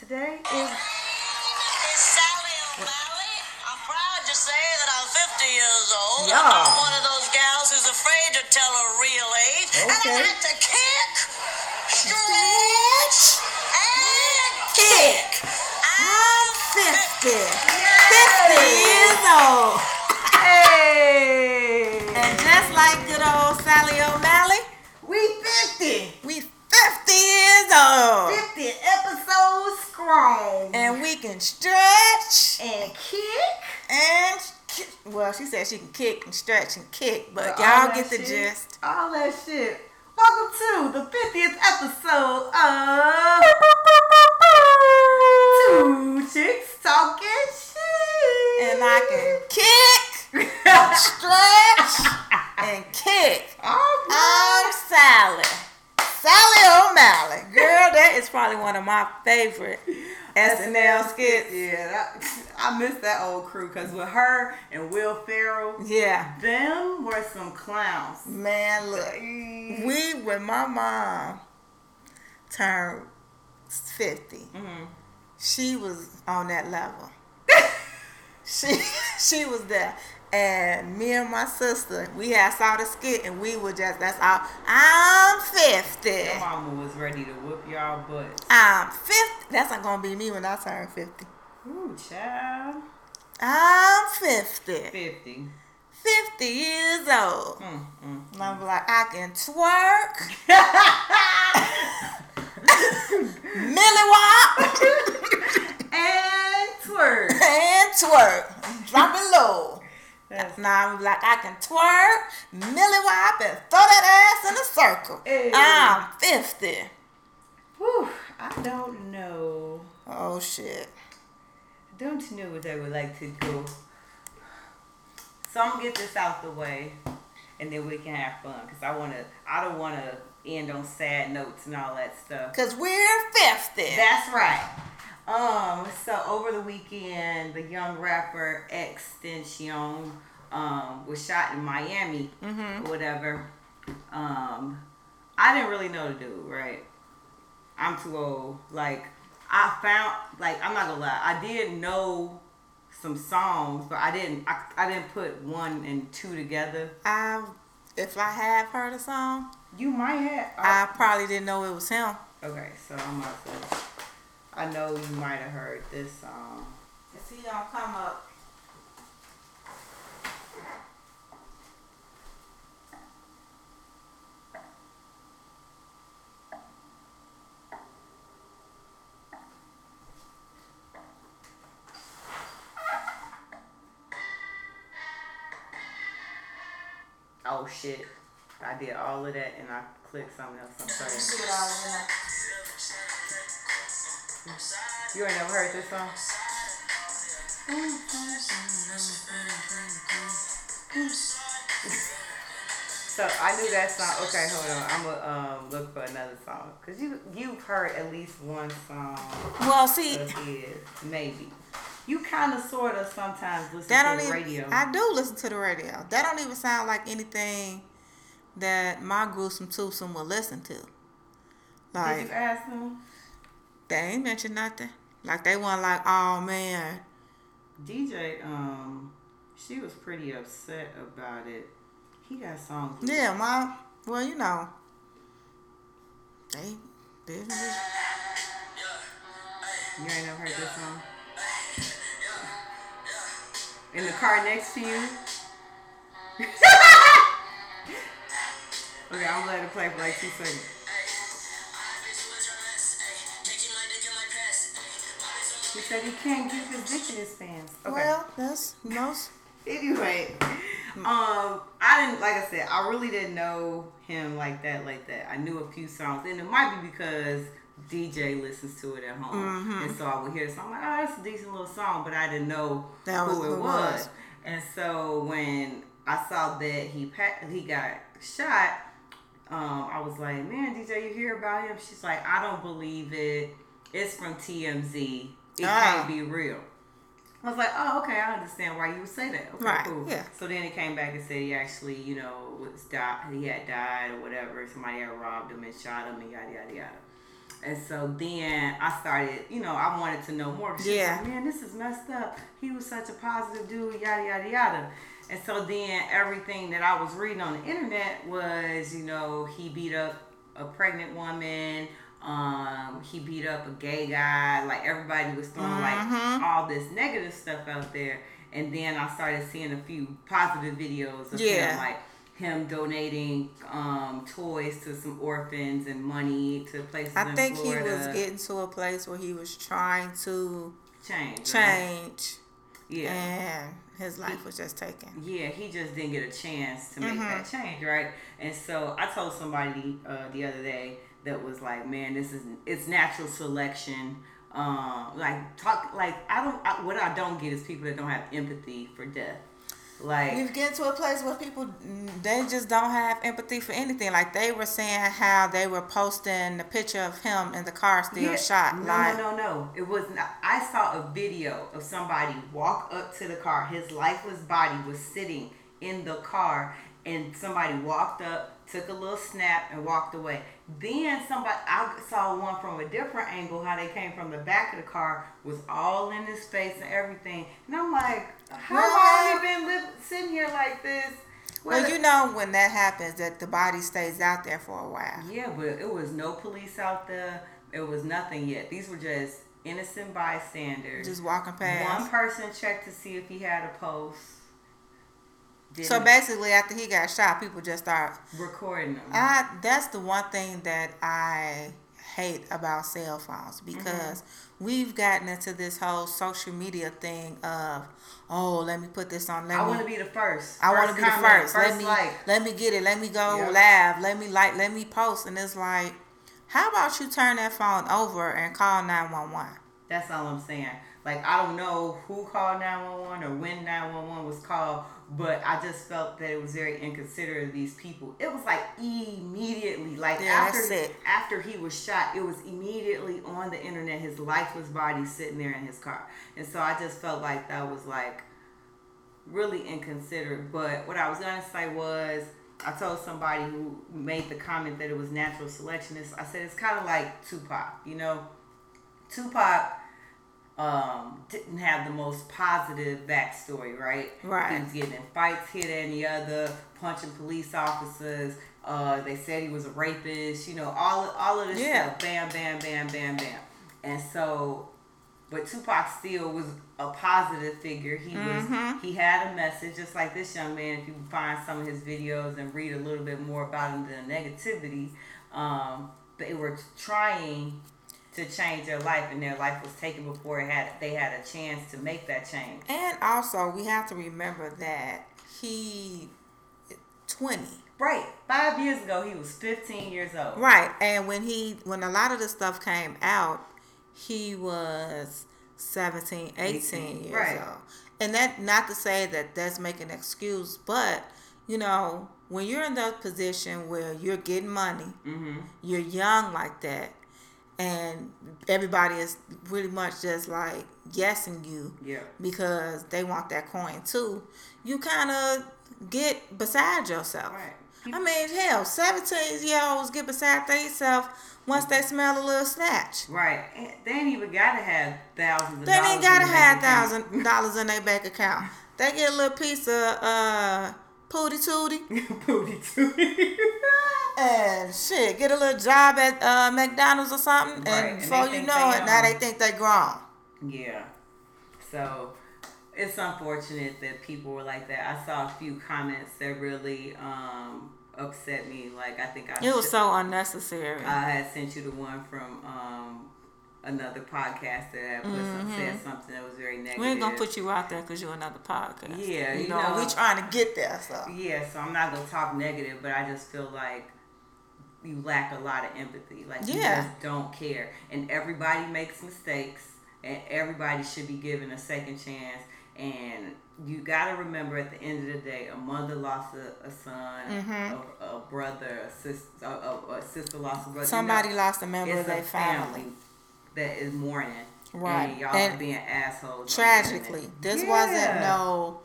Today is It's Sally O'Malley. I'm proud to say that I'm 50 years old. Yeah. I'm not one of those gals who's afraid to tell her real age. And I had to kick, stretch, and Kick. I'm 50. 50 years old. hey, And just like good old Sally O'Malley, strong. And we can stretch And kick. and ki- well, she said she can kick and stretch and kick, but all y'all get the shit, gist. All that shit. Welcome to the 50th episode of Two Chicks Talking Shit. And I can kick, stretch, and kick. All I'm. Sally. Sally O'Malley. Girl, that is probably one of my favorite SNL skits. Yeah, that, I miss that old crew because with her and Will Ferrell, Yeah. them were some clowns. Man, look. We, when my mom turned 50, Mhm. she was on that level. she she was there. And me and my sister, we had saw the skit and we were just, that's all. I'm 50. Your mama was ready to whoop y'all butts. I'm 50. That's not going to be me when I turn 50. Ooh, child. I'm 50. 50. 50 years old. Mm, mm. And I'm like, I can twerk, millie and twerk. and twerk. Drop it low. That's Now I'm like, I can twerk, wop, and throw that ass in a circle. Hey. I'm 50. Whew, I don't know. Oh, shit. I don't know what I would like to do. So I'm gonna get this out the way, and then we can have fun. Cause I wanna, I don't wanna end on sad notes and all that stuff. Because we're 50. That's right. Um, so over the weekend, the young rapper XXXTentacion um was shot in Miami Mhm. or whatever. Um, I didn't really know the dude, right? I'm too old. Like I found, like I'm not gonna lie, I did know some songs, but I didn't, I, I didn't put one and two together. I, if I have heard a song, You might have. I probably didn't know it was him. okay, so I'm about to. I know you might have heard this song. Cause he don't come up. Oh shit. I did all of that and I clicked something else. I'm sorry. You ain't never heard this song? So I knew that song. Okay, hold on. I'm gonna um, look for another song because you you've heard at least one song Well, see, his, maybe. You kind of, sort of, sometimes listen that to the even. radio. I do listen to the radio. That don't even sound like anything that my gruesome twosome will listen to. Did Like you ask them? They ain't mentioned nothing. Like they want like, oh man, DJ, um, she was pretty upset about it. He got songs. yeah, my. Well, you know, they business. You ain't never heard this song? In the car next to you? okay, I'm let it play for like two seconds. He said he can't give his dick in his pants. Okay. Well, that's most. anyway, um, I didn't like I said, I really didn't know him like that, like that. I knew a few songs, and it might be because DJ listens to it at home, Mhm. and so I would hear the song. I'm like, oh, that's a decent little song, but I didn't know That who it it was. was. And so when I saw that he pa- he got shot, um, I was like, man, DJ, you hear about him? She's like, I don't believe it. It's from TMZ. It Ah. can't be real. I was like, oh, okay, I understand why you would say that. Okay, Right, cool. yeah. So then it came back and said he actually, you know, was died. He had died or whatever. Somebody had robbed him and shot him and yada yada yada. And so then I started, you know, I wanted to know more. Yeah. like, man, this is messed up. He was such a positive dude, yada, yada, yada. And so then everything that I was reading on the internet was, you know, he beat up a pregnant woman. Um, he beat up a gay guy. Like everybody was throwing Mm-hmm. like all this negative stuff out there. And then I started seeing a few positive videos of Yeah. him, like him donating um, toys to some orphans and money to places I in think he was getting to a place where he was trying to change. right? change, Yeah. and his life was just taken. Yeah, he just didn't get a chance to make Mm-hmm. that change, right? And so I told somebody uh, the other day that was like, "Man, this is it's natural selection." Um, like talk like I don't I, what I don't get is people that don't have empathy for death. Like We've get to a place where people they just don't have empathy for anything. Like they were saying how they were posting the picture of him in the car still Yeah. shot. No, like no, no, no. It was not. I saw a video of somebody walk up to the car. His lifeless body was sitting in the car, and somebody walked up, took a little snap, and walked away. Then somebody, I saw one from a different angle, how they came from the back of the car, was all in his face and everything. And I'm like, how Well, long you been sitting here like this? well, What- you know when that happens that the body stays out there for a while. Yeah, but it was no police out there. It was nothing yet. These were just innocent bystanders. Just walking past. One person checked to see if he had a pulse. Didn't So basically, after he got shot, people just start. recording them. I that's the one thing that I hate about cell phones Mm-hmm. because we've gotten into this whole social media thing of oh let me put this on let I want to be the first. I want to be the comment, first. Let me like. let me get it. Let me go Yep. live. Let me like. Let me post. And it's like, how about you turn that phone over and call nine one one? That's all I'm saying. Like I don't know who called 911 or when 911 was called, but I just felt that it was very inconsiderate of these people. It was like immediately, like Yeah, after after he was shot, it was immediately on the internet. His lifeless body sitting there in his car, and so I just felt like that was like really inconsiderate. But what I was gonna say was. I told somebody who made the comment that it was natural selection. It's- I said it's kind of like Tupac, you know. Tupac um, didn't have the most positive backstory, right? Right. He was getting in fights here and the other, punching police officers. Uh, they said he was a rapist. You know, all all of this Yeah. stuff. Bam, bam, bam, bam, bam. And so, but Tupac still was a positive figure. He Mm-hmm. was he had a message, just like this young man. If you find some of his videos and read a little bit more about him, than the negativity. Um, they were trying to change their life, and their life was taken before it had they had a chance to make that change. And also, we have to remember that he twenty. Right, five years ago, he was 15 years old. Right. And when he when a lot of the stuff came out, he was 17, 18 18, years right. old. And that not to say that that's making an excuse, but you know, when you're in that position where you're getting money, Mm-hmm. you're young like that, and everybody is pretty much just like guessing you Yeah. because they want that coin too, you kind of get beside yourself. Right. I mean, hell, 17 year olds get beside themselves once they smell a little snatch. Right. They ain't even gotta have thousands of They ain't gotta in have thousand dollars in their bank account. They get a little piece of uh pooty tootie Booty too. and shit, get a little job at uh, McDonald's or something, Right, and before you know it, now they think they grown. Yeah. So it's unfortunate that people were like that. I saw a few comments that really um, upset me. Like I think I It was so unnecessary. I had sent you the one from um, another podcast that was said something that was very negative. Mm-hmm. we ain't gonna put you out there because you're another podcast. Yeah, you you know, know- we trying to get there. So Yeah, so I'm not gonna talk negative, but I just feel like you lack a lot of empathy. Like you just don't care, and everybody makes mistakes, and everybody should be given a second chance. And you gotta remember, at the end of the day, a mother lost a, a son, Mm-hmm. a, a brother, a sister, a, a, sister lost a brother. You somebody know, lost a member of their a family. That is mourning, Right. And y'all And are being assholes. Tragically, this Yeah. wasn't no.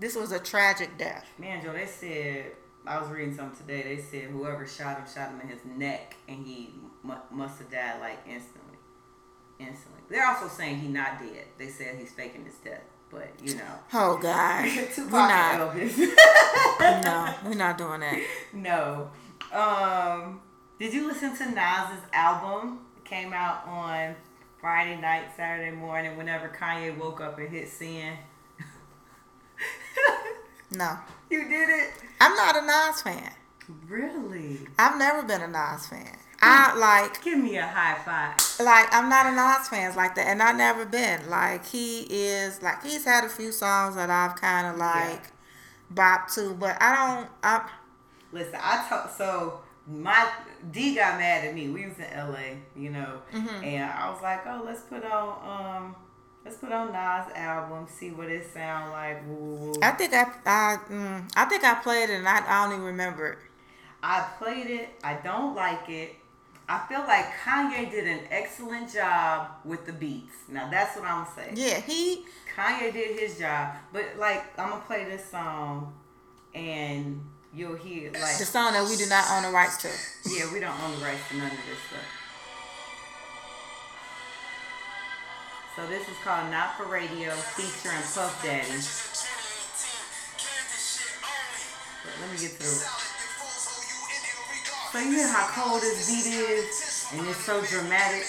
This was a tragic death. Man, Joe, they said I was reading something today. They said whoever shot him shot him in his neck, and he mu- must have died like instantly. Instantly. They're also saying he's not dead. They said he's faking his death, but you know. Oh God, Tupac we're not. No, we're not doing that. no. Um, did you listen to Nas's album? Came out on Friday night, Saturday morning, whenever Kanye woke up and hit sin. No, you did it? I'm not a Nas fan. Really? I've never been a Nas fan. I like Give me a high five. like I'm not a Nas fan like that, and I never been. Like he is like he's had a few songs that I've kind of like bop to, but I don't. I Listen, I told so my D got mad at me. We was in LA, you know, Mm-hmm. and I was like, oh, let's put on um, let's put on Nas album, see what it sound like. Woo, woo, woo. I think I I mm, I think I played it, and I, I don't even remember it. I played it. I don't like it. I feel like Kanye did an excellent job with the beats. Now that's what I'm gonna. Yeah, he Kanye did his job, but like I'm gonna play this song, and you'll hear like the song that we do not own the rights to. yeah, we don't own the rights to none of this stuff. So this is called Not for Radio featuring Puff Daddy. But let me get the. So you hear how cold this beat is, and it's so dramatic.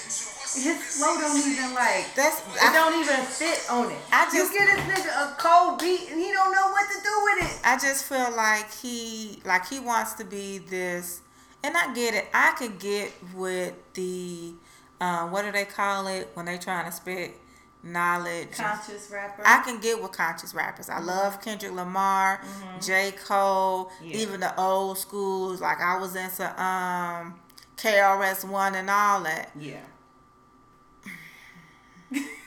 His flow don't even like. That's It I, don't even fit on it. I just- you get this nigga a cold beat and he don't know what to do with it. I just feel like he like he wants to be this, and I get it. I could get with the um, what do they call it when they trying to spit knowledge. Conscious rapper. I can get with conscious rappers. I love Kendrick Lamar, J. Cole, Mm-hmm. Yeah. even the old schools. Like I was into um KRS One and all that. yeah.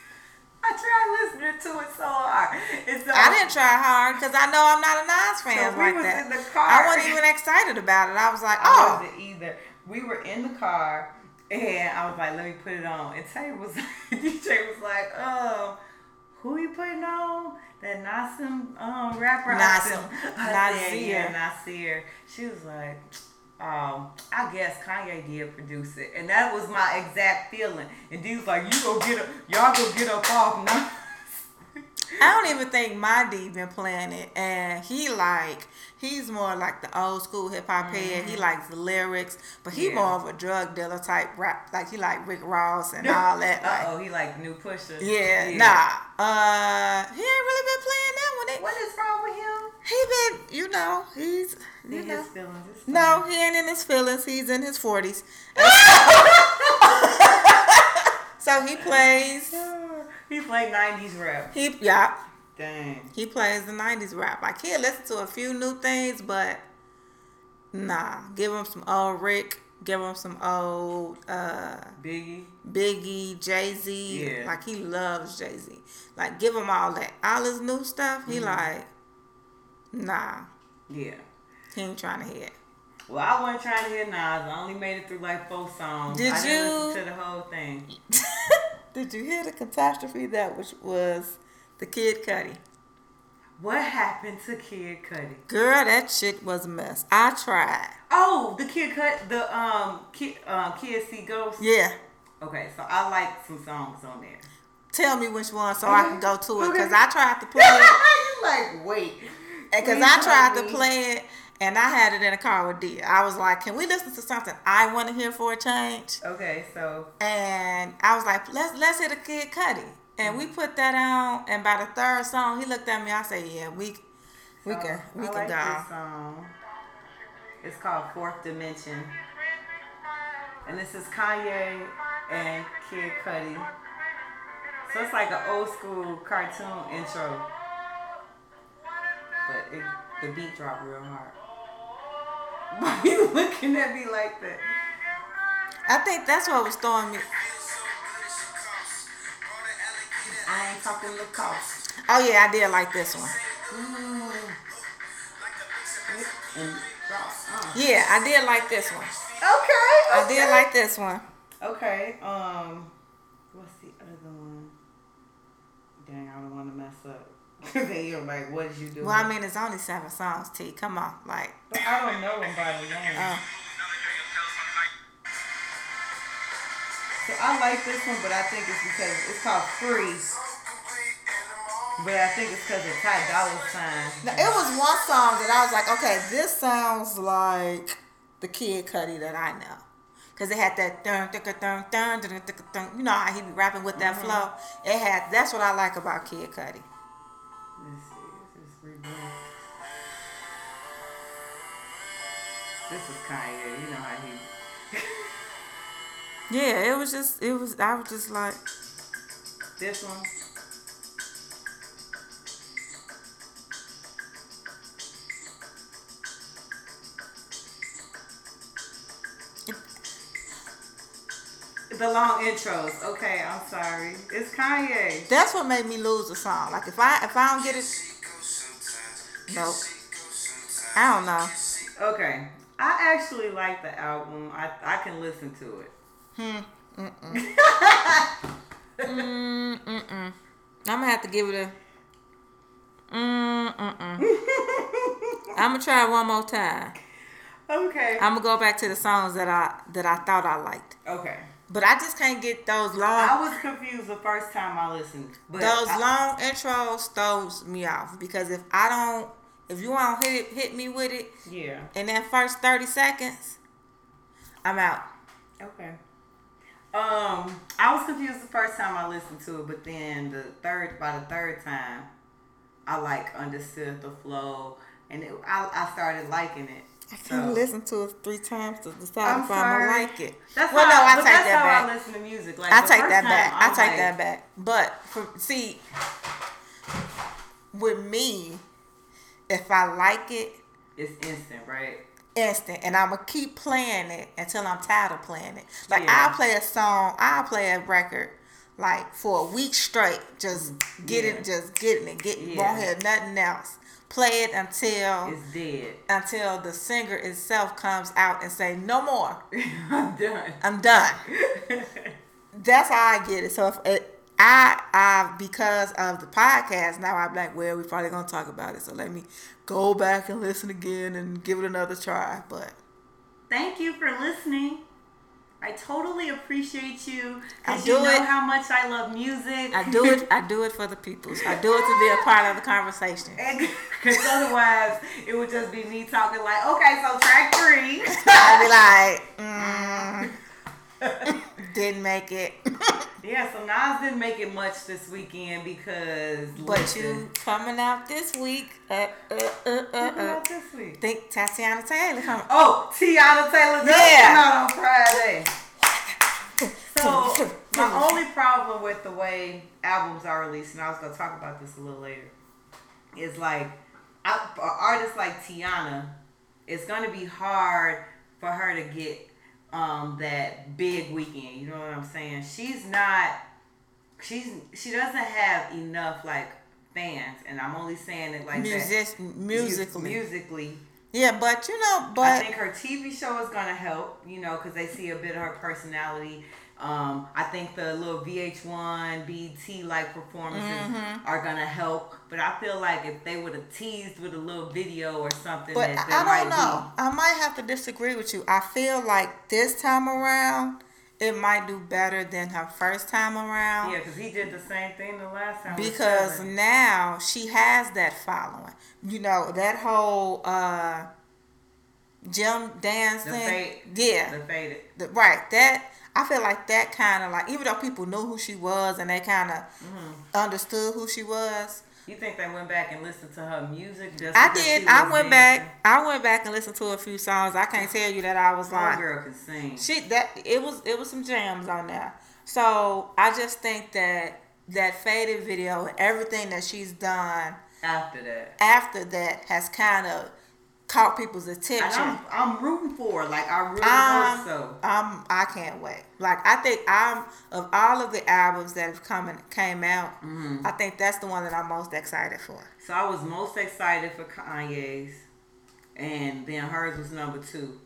I tried listening to it so hard. It's so, I didn't try hard because I know I'm not a Nas fan So we like was that. in the car. I wasn't even excited about it. I was like, I oh, wasn't either. We were in the car and I was like, let me put it on. And Tay was DJ was like, oh, who you putting on? That Nasim um rapper. I Nasim. I Nasir. Nasir. She was like, um, I guess Kanye did produce it. And that was my exact feeling. And D was like, you go get up, y'all go get up off now. I don't even think my D been playing it, and he like he's more like the old school hip hop head. He likes the lyrics, but he Mm-hmm. Yeah. more of a drug dealer type rap. Like he like Rick Ross and all that. Uh Like, oh, he like new pusher. yeah, nah. Uh, he ain't really been playing that one. What is wrong with him? He been, you know, he's you know. feelings. No, he ain't in his feelings. He's in his forties. so he plays. He played 90s rap. He yeah. Dang. He plays the '90s rap. I can't listen to a few new things, but nah. Give him some old Rick. Give him some old uh, Biggie. Biggie, Jay Z. Yeah. Like he loves Jay Z. Like give him all that. All his new stuff. Mm-hmm. He like, nah. Yeah. He ain't trying to hear. Well, I wasn't trying to hear Nas. I only made it through like four songs. Did I didn't you- listen to the whole thing. Did you hear the catastrophe that which was the Kid Cudi? What happened to Kid Cudi? Girl, that shit was a mess. I tried. Oh, the Kid Cut, the um, Kid, uh, Kid See Ghost. Yeah. Okay, so I like some songs on there. Tell me which one so I can go to it. Because Okay. I tried to play it. you like wait? Because I tried to play it and I had it in a car with D. I was like, can we listen to something I want to hear for a change? Okay, so And I was like, let's let's hit a Kid Cudi. And we mm-hmm. put that on. And by the third song, he looked at me. I said, yeah, we we so can we I can like go. this song. It's called Fourth Dimension, and this is Kanye and Kid Cudi. So it's like an old school cartoon intro, but it, the beat dropped real hard. Why you looking at me like that? I think that's what was throwing me. I ain't talking the cost. Oh yeah, I did like this one. Uh. Yeah, I did like this one. Okay, I did like this one. Okay. Um, what's the other one? Dang, I don't want to mess up. then you're like, what did you do? Well, I mean, it's only seven songs, T. Come on, like. But I don't know them by the name. Oh. So I like this one, but I think it's because it's called Free. But I think it's because it's Ty Dolla Sign. Now, it was one song that I was like, okay, this sounds like the Kid Cudi that I know. Cause it had that dun dun dun dun dun dun dun. You know how he be rapping with that mm-hmm. flow. It had. That's what I like about Kid Cudi. Let's see. This is. This is Kanye. You know how he. Yeah, it was just. It was. I was just like. This one. The long intros. Okay, I'm sorry. It's Kanye. That's what made me lose the song. Like if I if I don't get it, nope. I don't know. Okay. I actually like the album. I I can listen to it. Mm, mm-mm. I'm gonna have to give it a. Mm, mm-mm. I'm gonna try it one more time. Okay. I'm gonna go back to the songs that I that I thought I liked, Okay. but I just can't get those long. I was confused the first time I listened. But those I- long intros throws me off because if I don't if you want to hit hit me with it Yeah. in that first thirty seconds, I'm out. Okay. Um, I was confused the first time I listened to it, but then the third, by the third time, I like understood the flow, and it, I I started liking it. I can't So- listen to it three times to decide I'm if I'm gonna like it. That's well, how, no, I take that's that how back. I listen to music. Like I take that back. I I'm take like, that back. But for see, with me, if I like it, It's instant, right? instant, and I'm gonna keep playing it until I'm tired of playing it. Like Yeah. I'll play a song, I'll play a record. Like for a week straight, just mm, get Yeah. it, just getting it, get Yeah. won't hear nothing else. Play it until It's dead. until the singer itself comes out and say no more. I'm done. I'm done. That's how I get it. So if it, I, I, because of the podcast, now I'm like, well, we're probably gonna talk about it. So let me go back and listen again and give it another try. But Thank you for listening. I totally appreciate you I do you know it. how much I love music. I do it. I do it for the people. I do it to be a part of the conversation. Because otherwise, it would just be me talking like, okay, so track three. I'd be like, mm, didn't make it. yeah, so Nas didn't make it much this weekend because. but listen, you coming out this week? Uh, uh, uh, uh, uh. this week? Think Tatiana Taylor coming? Oh, Teyana Taylor does Yeah. out on Friday. So my only problem with the way albums are released, and I was gonna talk about this a little later, is like artists like Teyana, it's gonna be hard for her to get um that big weekend. You know what I'm saying? She's not. She's she doesn't have enough like fans, and I'm only saying it like Music, that. musically. musically. Yeah, but you know, but I think her TV show is gonna help, you know, because they see a bit of her personality. Um, I think the little VH1, BT like performances Mm-hmm. are gonna help. But I feel like if they would have teased with a little video or something, But that, I don't know. I might have to disagree with you. I feel like this time around, it might do better than her first time around. yeah, because he did the same thing the last time. Because now she has that following. You know, that whole uh gym dance the fade, yeah. the faded. The- right. That I feel like that kind of like even though people knew who she was and they kind of Mm-hmm. understood who she was. You think they went back and listened to her music? Just I did. I went dancing? back. I went back and listened to a few songs. I can't tell you that I was like girl can sing. she that it was it was some jams on there. So I just think that that faded video everything that she's done After that. after that has kind of caught people's attention. I'm, I'm rooting for her. Like, I really Um, hope so. I'm I can't wait. Like I think I'm of all of the albums that have come and came out, Mm-hmm. I think that's the one that I'm most excited for. So I was most excited for Kanye's, and then hers was number two.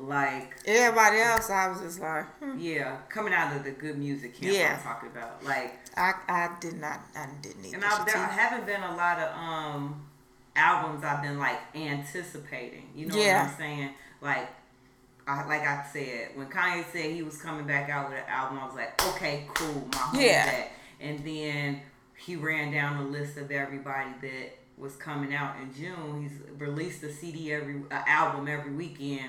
Like Everybody else, I was just like, hmm. yeah, coming out of the good music camp Yeah. I'm talking about. Like I, I did not, I didn't need and I, there haven't been a lot of um albums I've been like anticipating. You know Yeah. what I'm saying? Like I, like I said, when Kanye said he was coming back out with an album, I was like, okay, cool, my homie Yeah. that. And then he ran down the list of everybody that was coming out in June. He's released a CD every album every weekend.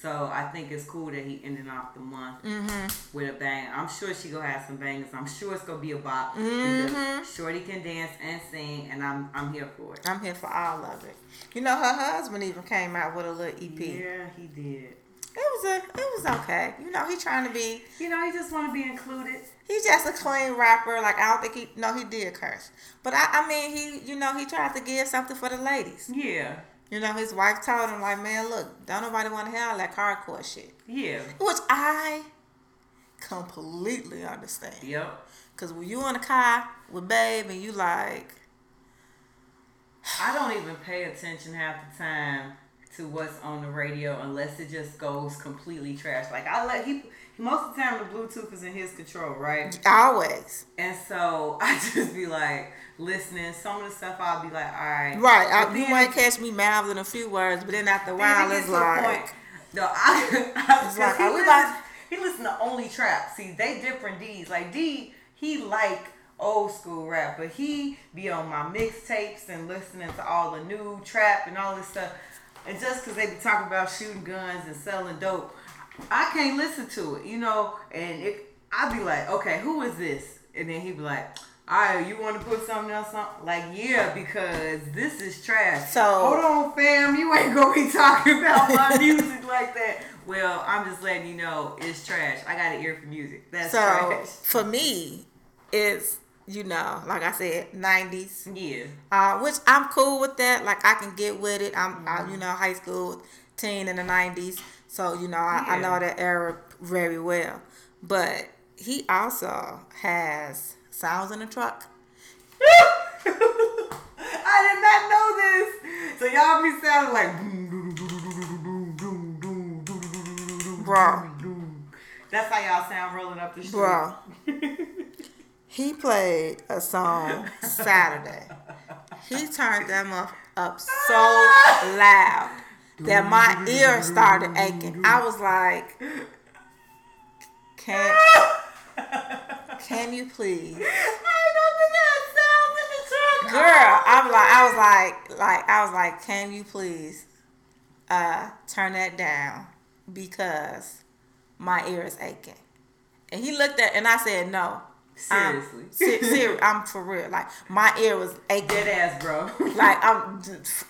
So I think it's cool that he ended off the month Mm-hmm. with a bang. I'm sure she gonna have some bangers. I'm sure it's gonna be a bop. Mhm. Shorty can dance and sing, and I'm I'm here for it. I'm here for all of it. You know, her husband even came out with a little EP. Yeah, he did. It was a, it was okay. You know, he trying to be. You know, he just want to be included. He's just a clean rapper. Like I don't think he. No, he did curse, but I, I mean, he, you know, he tried to give something for the ladies. Yeah, You know, his wife told him like, man, look, don't nobody want to hear all that hardcore shit, yeah, which I completely understand. yep. Cause when you in a car with babe and you like, I don't even pay attention half the time to what's on the radio unless it just goes completely trash. Like I let he most of the time the Bluetooth is in his control, right? always. And so I just be like listening. Some of the stuff I'll be like, all right, Right. I, But you might catch me mouthing a few words, but then after a while it's gets to a like, point- No, I, I It's like, he, listens, he listen to only trap. See, they different D's. Like D, he like old school rap, but he be on my mixtapes and listening to all the new trap and all this stuff. And just because they be talking about shooting guns and selling dope, I can't listen to it, you know. And it, I'd be like, okay, who is this? And then he'd be like. All right, you want to put something else on? Like, yeah, because this is trash. So- hold on, fam, you ain't gonna be talking about my music like that. Well, I'm just letting you know it's trash. I got an ear for music. That's so trash. for me, it's you know, like I said, nineties. Yeah. Uh, which I'm cool with that. Like I can get with it. I'm, I, Mm-hmm. you know, high school, teen in the '90s. So, you know, I, yeah. I know that era very well. But he also has sounds in the truck. I did not know this. So y'all be sounding like Bro. That's how y'all sound rolling up the street. Bro. he played a song Saturday. He turned them up, up so loud that my ear started aching. I was like, "Can can you please, girl?" I'm like, I was like, like I was like, "Can you please uh, turn that down because my ear is aching?" And he looked at, and I said, "No." I'm- Seriously. se- seri- I'm for real. Like my ear was aching. Dead ass, bro. Like I'm,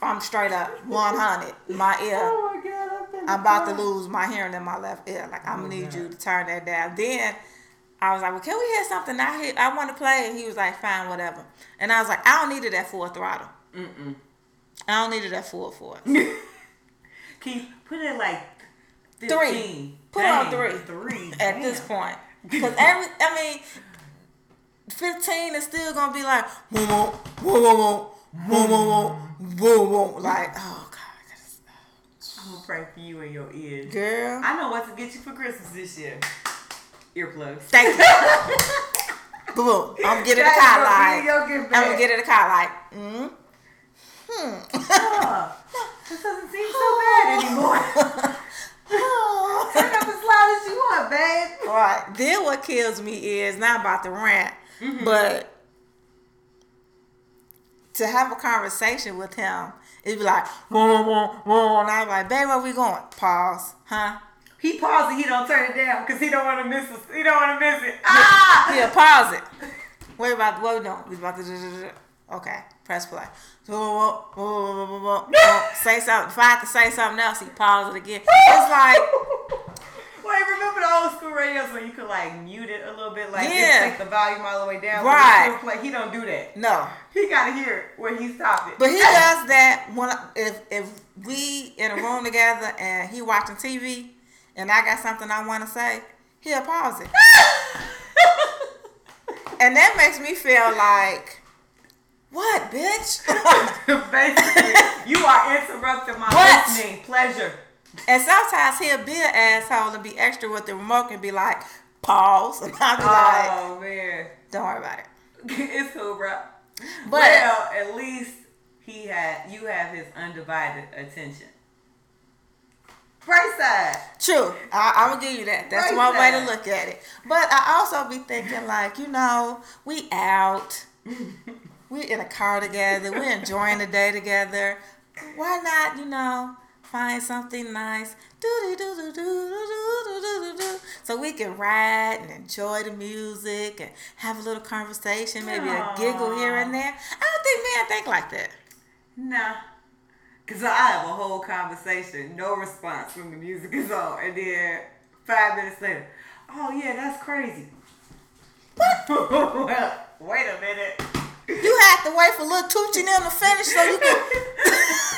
I'm straight up 100. My ear. oh my god, I'm, I'm about to lose my hearing in my left ear. Like I'm Oh, gonna need God. you to turn that down. Then I was like, well, can we hear something? I hear, I want to play. And he was like, fine, whatever. And I was like, I don't need it at full throttle. Mm-mm. I don't need it at full force. Can you put it like 15? Three. Put it on three. Three. At this point, because every, I mean, 15 is still gonna be like, whoa, whoa, whoa, whoa, whoa, whoa, whoa, whoa, whoa, like, oh god, I'm gonna pray for you and your ears. girl. I know what to get you for Christmas this year. Earplugs. Thank you. Boom. I'm getting a car like. I'm gonna get it a car like. Mm. Hmm. This doesn't seem so bad anymore. Turn up as loud as you want, babe. Right. Then what kills me is not about the rant, but to have a conversation with him, it'd be like, whoa, whoa, whoa, and I'm like, babe, where we going? Pause. Huh? He paused and he don't turn it down because he don't want to miss it. He don't want to miss it. Ah! Yeah, pause it. What about what we doing? We about to okay. Press play. Whoa, whoa, whoa, whoa, whoa, whoa, whoa, whoa. Say something. If I have to say something else, he pause it again. It's like Wait, remember the old school radios where you could like mute it a little bit, like Yeah. take the volume all the way down. Right. but it still Play. He don't do that. no, He gotta hear it where he stopped it. but he does that when if if we in a room together and he watching TV and I got something I want to say, he'll pause it, and that makes me feel like, what, bitch? Basically, you are interrupting my What? listening pleasure. And sometimes he'll be an asshole and be extra with the remote and be like, pause. And I'll be oh, like, Oh man, don't worry about it. it's cool, bro. But well, at least he had you have his undivided attention. Bright side. True. I, I'm gonna give you that. That's Right one way to look at it. But I also be thinking like, you know, we out, we in a car together, we're enjoying the day together. Why not, you know, find something nice. So we can ride and enjoy the music and have a little conversation, maybe Aww. a giggle here and there. I don't think men think like that. Nah. Cause I have a whole conversation, no response when the music is on, and then five minutes later, oh yeah, that's crazy. What? well, wait a minute. You have to wait for little Toochie and them to finish so you can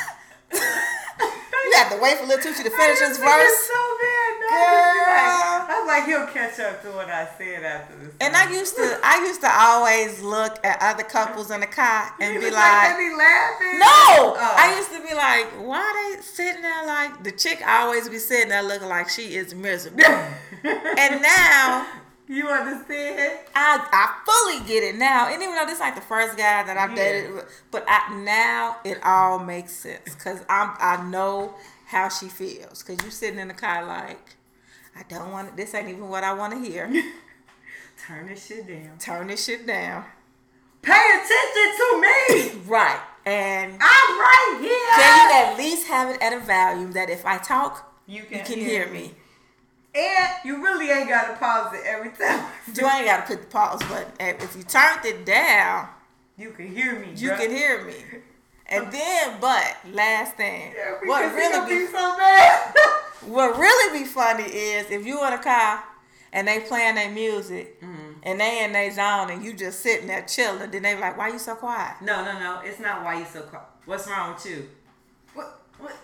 you have to wait for little Tucci to finish his verse. so bad. No, Girl. I was like, he'll catch up to what I said after this. And I used to, I used to always look at other couples in the car and be like, be laughing. no. Oh. I used to be like, why they sitting there like the chick always be sitting there looking like she is miserable. and now you understand? I I fully get it now. And even though this ain't the first guy that I've Yeah. dated, but I now it all makes sense because I'm I know how she feels. Cause you're sitting in the car like, I don't want this ain't even what I want to hear. Turn this shit down. Turn this shit down. Pay attention to me. Right. And I'm right here. can you at least have it at a volume that if I talk, You you can, can hear me. And you really ain't got to pause it every time. You ain't gotta put the pause button. If you turned it down, You can hear me. you bruh. can hear me. And then, but last thing, Yeah, what because he gonna really be be so bad. what really be funny is if you in a car and they playing their music Mm-hmm. and they in their zone and you just sitting there chilling, then they like, "Why you so quiet?" no, no, no. It's not why you so quiet. What's wrong with you? What? What?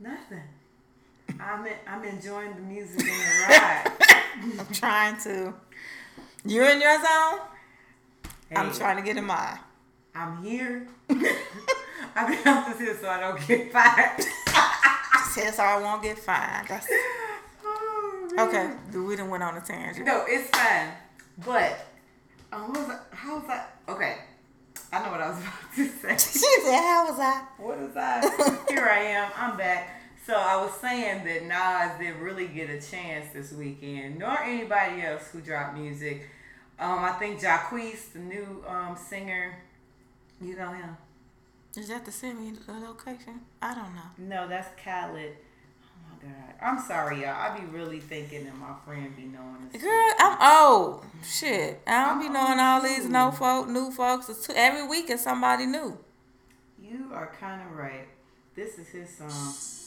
Nothing. I'm en- I'm enjoying the music and the ride. I'm trying to. You're in your zone. I'm trying to get in mine. I'm here. I mean, I'm just here so I don't get fired. Says so I won't get fined. That's Oh, okay. We done went on a tangent. No, it's fine. But um, was I, how was I? Okay, I know what I was about to say. She said, "How was I?" What is I? Here I am. I'm back. So I was saying that Nas didn't really get a chance this weekend, nor anybody else who dropped music. Um, I think Jacquees, the new um, singer, you know him. Is that the semi location? I don't know. No, that's Khaled. Oh my God, I'm sorry, y'all. I be really thinking that my friend be knowing this. Girl, I'm old. Shit, I don't be knowing all these no folk, new folks. It's too, every week is somebody new. You are kind of right. This is his song.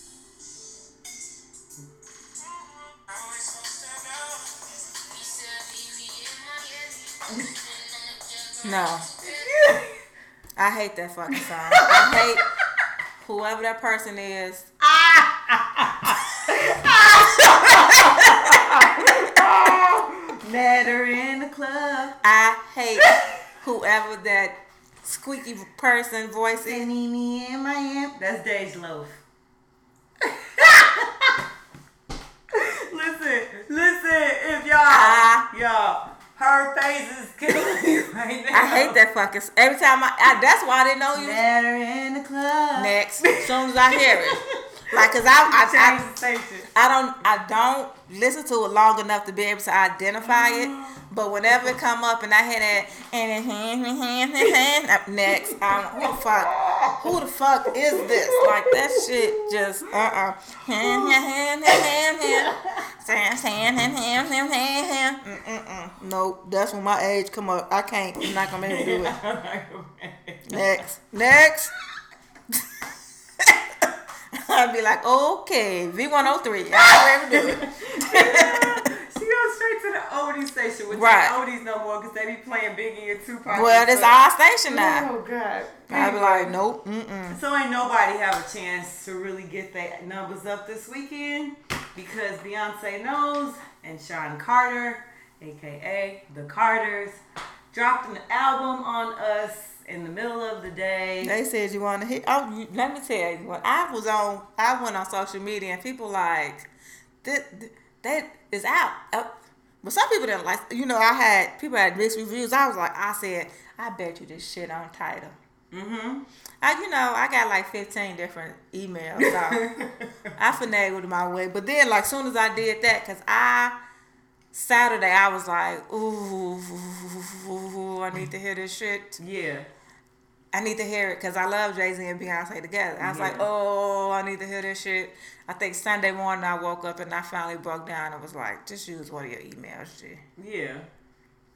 No, I hate that fucking song. I hate whoever that person is. Matter in the club. I hate whoever that squeaky person voice is. Me in my amp. That's Dage Loaf. listen, listen, if y'all, Ah. y'all, her face is killing me right now. I hate that fucking. Every time I, I that's why I didn't know you. Matter in the club. Next, as soon as I hear it, like, cause I, I, I. I don't I don't listen to it long enough to be able to identify it. But whenever it come up and I hear that and up next, I'm who the fuck who the fuck is this? Like that shit just uh uh Nope, that's when my age come up. I can't. I'm not gonna be able to do it. Next, next. I'd be like, okay, V103. I'm ready to do it. she goes straight to the oldies station, which Right. ain't oldies no more because they be playing Biggie and Tupac. Well, and this stuff. our station now. Oh God. I'd be like, nope, mm-mm. So ain't nobody have a chance to really get their numbers up this weekend because Beyonce Knowles and Sean Carter, aka the Carters, dropped an album on us in the middle of the day. They said you want to hit. Oh, you, let me tell you, when I was on, I went on social media and people like that. That is out. Uh, but some people didn't like. You know, I had people had mixed reviews. I was like, I said, I bet you this shit on Tidal. Mm-hmm. I, you know, I got like 15 different emails. So I finagled my way. But then, like, soon as I did that, because I, Saturday, I was like, ooh, I need to hear this shit. Yeah. I need to hear it because I love Jay Z and Beyonce together. I was like, mm-hmm. oh, I need to hear this shit. I think Sunday morning I woke up and I finally broke down and was like, just use one of your emails, G. Yeah.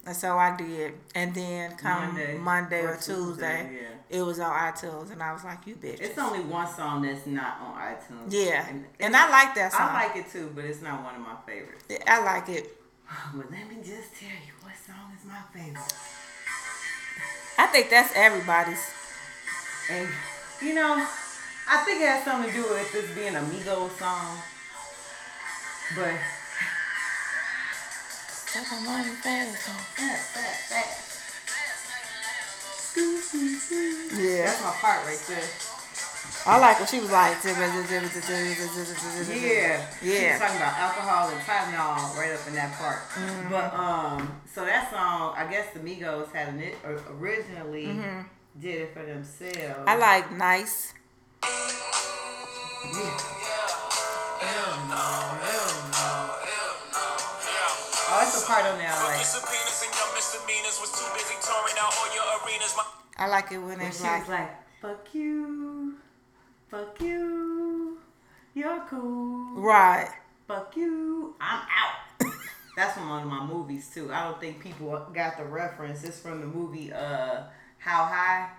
And so I did. And then come Monday, Monday or, or Tuesday, Tuesday, it was on iTunes. And I was like, you bitch. It's only one song that's not on iTunes. Yeah. And, And I like that song. I like it too, but it's not one of my favorites. I like it. But let me just tell you what song is my favorite. I think that's everybody's. And you know, I think it has something to do with this being a Migos song. But That's a money fast mm-hmm. Yeah. that's my part right there. I like when she was like, yeah. Yeah. She was talking about alcohol and Tylenol right up in that part. Mm-hmm. But um, so that song, I guess the Migos had or- originally did it for themselves. Mm-hmm. I like nice. Oh, it's a part on there I like. I like it when When it's like, like, "Fuck you, fuck you, you're cool." right. fuck you, I'm out. That's from one of my movies too. I don't think people got the reference. It's from the movie uh How High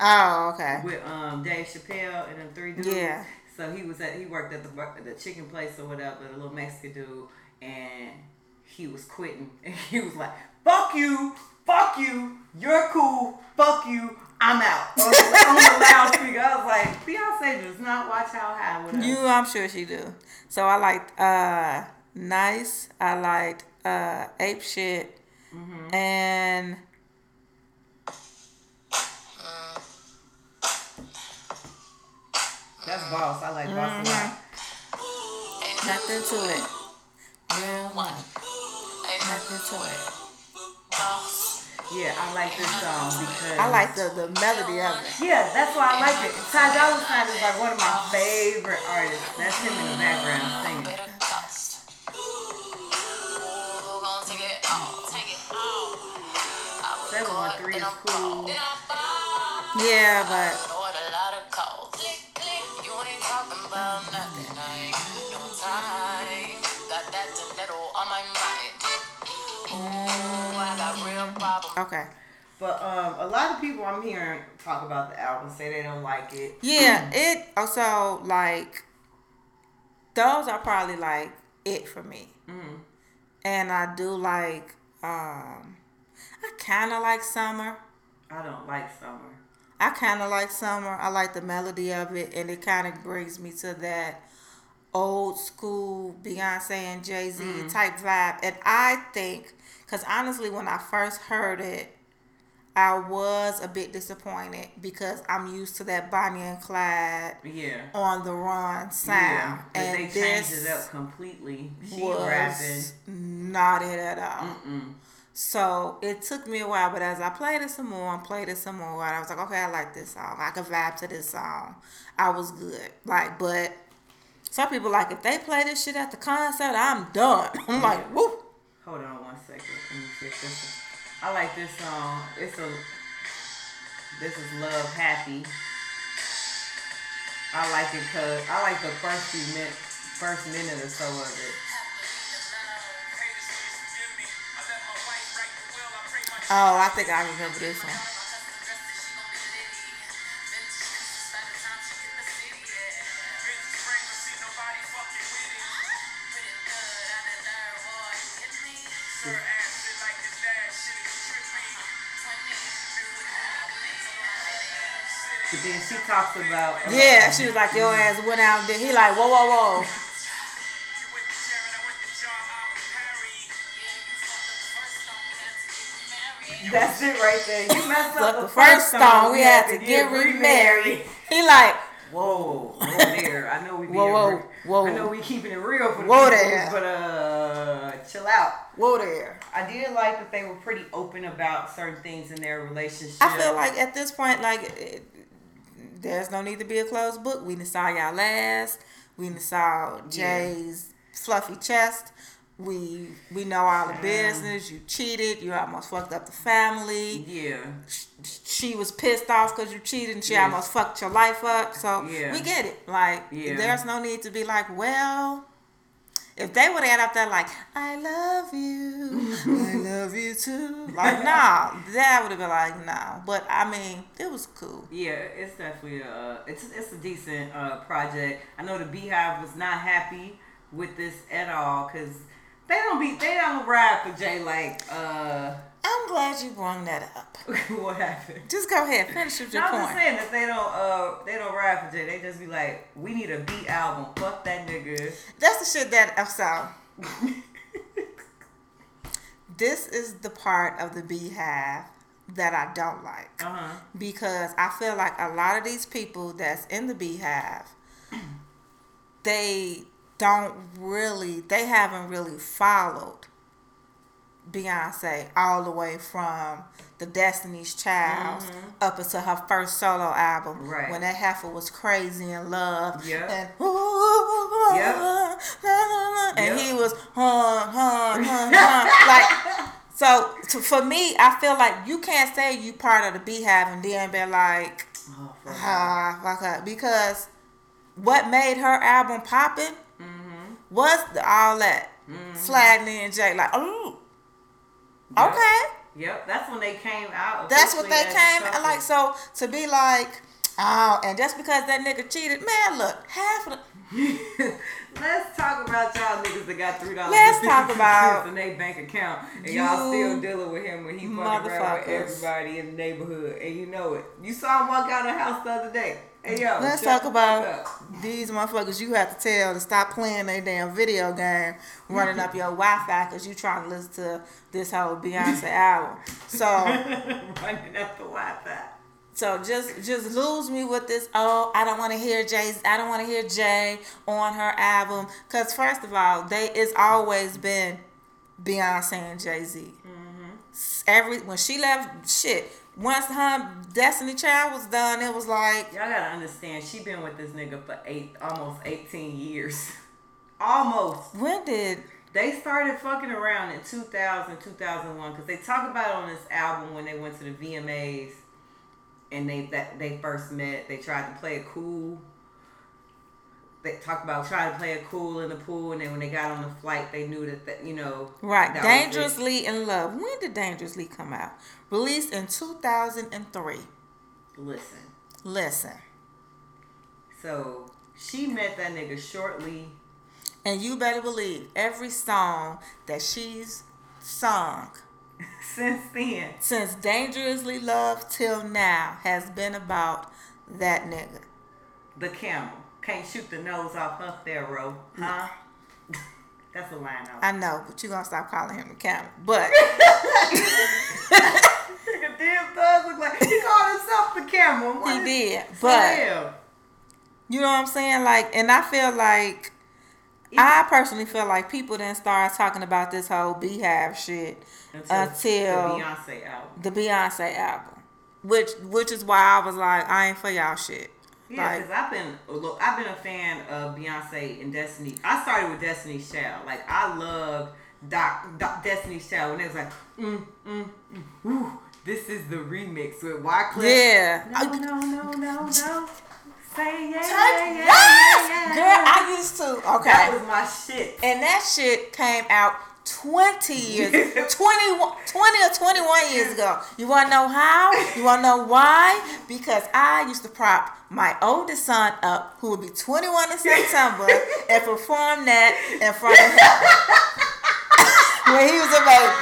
Oh, okay. with um Dave Chappelle and them three dudes. Yeah. So he was at he worked at the the chicken place or whatever, the little Mexican dude, and he was quitting. And he was like, "Fuck you, fuck you, you're cool, fuck you, I'm out." On the, the loudspeaker, I was like, Beyonce does not watch How High with us. You, I'm sure she do. So I liked uh, nice. I liked uh, ape shit, Mm-hmm. and That's boss. I like boss a lot. nothing to it. Real one. Nothing to it. Yeah, I like this song because I like the, the melody of it. Yeah, that's why I like it. Ty Dolla Sign is like one of my favorite artists. That's him in the background singing. Seven one three is cool. Yeah, but okay. But um, a lot of people I'm hearing talk about the album say they don't like it. Yeah, it also like those are probably like it for me. Mm-hmm. And I do like um I kind of like summer. I don't like summer. I kind of like summer. I like the melody of it, and it kind of brings me to that old school Beyonce and Jay Z type vibe. And I think, because honestly, when I first heard it, I was a bit disappointed because I'm used to that Bonnie and Clyde Yeah. on the run sound, Yeah, and they changed it up completely. She was rapping. not it at all. Mm-mm. So it took me a while, but as I played it some more and played it some more, and I was like, okay, I like this song. I can vibe to this song. I was good. Like, but some people like if they play this shit at the concert, I'm done. I'm like, woo. Hold on second. Let me check this. One. I like this song. It's a. This is Love Happy. I like it cause I like the first few minutes, first minute or so of it. Oh, I think I remember this one. But then she talks about. Yeah, she was like, your ass went out there. He like, whoa, whoa, whoa. That's it right there. You messed up the first song, we had to get remarried. He like, Whoa, whoa there. I know we Whoa, whoa, re- whoa. I know we keeping it real for the Whoa people, there. but uh, chill out. whoa there. I did like that they were pretty open about certain things in their relationship. I feel like at this point, like, there's no need to be a closed book. We saw y'all last. We saw Jay's fluffy chest. We we know all the business. You cheated. You almost fucked up the family. yeah, she was pissed off because you cheated and she Yes. almost fucked your life up. So Yeah. we get it. Like Yeah. there's no need to be like, well, if they would have had up there like, I love you, I love you too. Like, nah, that would have been like, nah. But I mean, it was cool. yeah, it's definitely a it's it's a decent uh, project. I know the Beehive was not happy with this at all because they don't be they don't ride for Jay like uh I'm glad you brought that up. what happened. Just go ahead, finish with No, your I'm just point. saying that they don't uh they don't ride for Jay. They just be like, we need a beat album. Fuck that nigga. That's the shit that I'm so. this is the part of the beehive that I don't like. Uh huh. because I feel like a lot of these people that's in the beehive, they don't really, they haven't really followed Beyonce all the way from the Destiny's Child up until her first solo album, Mm-hmm. Right. when that heifer was crazy in love, Yep. and Yep. and Yep. he was hun hun hun like so to, for me, I feel like you can't say you part of the Beehive and then be like, Oh, ah, fuck up. Because what made her album popping Mm-hmm. was the, all that. Sliding in Jay, like, oh, okay. Yep, that's when they came out. That's what they officially as a came, couple. like, so to be like, oh, and just because that nigga cheated, man, look, half of the, Let's talk about y'all niggas that got three dollars. Let's talk about in their bank account, and y'all still dealing with him when he fucking around with everybody in the neighborhood, and you know it. You saw him walk out of the house the other day. Hey yo, Let's talk about these motherfuckers you have to tell to stop playing their damn video game, running up your Wi-Fi because you trying to listen to this whole Beyonce album. So, running up the Wi-Fi. so just just lose me with this. Oh, I don't want to hear Jay's. I don't want to hear Jay on her album because first of all, they it's always been Beyonce and Jay Z. Mm-hmm. Every when she left, shit. Once her Destiny Child was done, it was like Y'all gotta understand, she been with this nigga for eight, almost eighteen years. almost. when did They started fucking around in 2000, 2001 because they talk about it on this album when they went to the VMAs and they that they first met. They tried to play it cool. They talked about trying to play it cool in the pool, and then when they got on the flight, they knew that, that you know Right. Dangerously in Love. When did Dangerously come out? Released in 2003. Listen, Listen. so she met that nigga shortly. And you better believe every song that she's sung Since then, since Dangerously Love till now has been about that nigga. the camel can't shoot the nose off her pharaoh, huh? That's a line. I know, but you gonna stop calling him a camel. But Nigga damn thug look like he called himself the camel. What he did. But real. you know what I'm saying? Like, and I feel like I personally feel like people didn't start talking about this whole beehive shit until, the Beyonce album. the Beyonce album, which which is why I was like, I ain't for y'all shit. Yeah, Like, because I've been look, I've been a fan of Beyonce and Destiny. I started with Destiny's Child. Like I loved Doc, Doc Destiny's Child and it was like, mm, mm, mm, whew, this is the remix with Wyclef. yeah, No, no, no, no, no. Say yeah, yeah, yeah, yes! yeah, yeah. girl, I used to. Okay, That was my shit. and that shit came out 20 years 21 20 or 21 years ago you want to know how you want to know why because i used to prop my oldest son up who would be 21 in september and perform that in front of him when he was a baby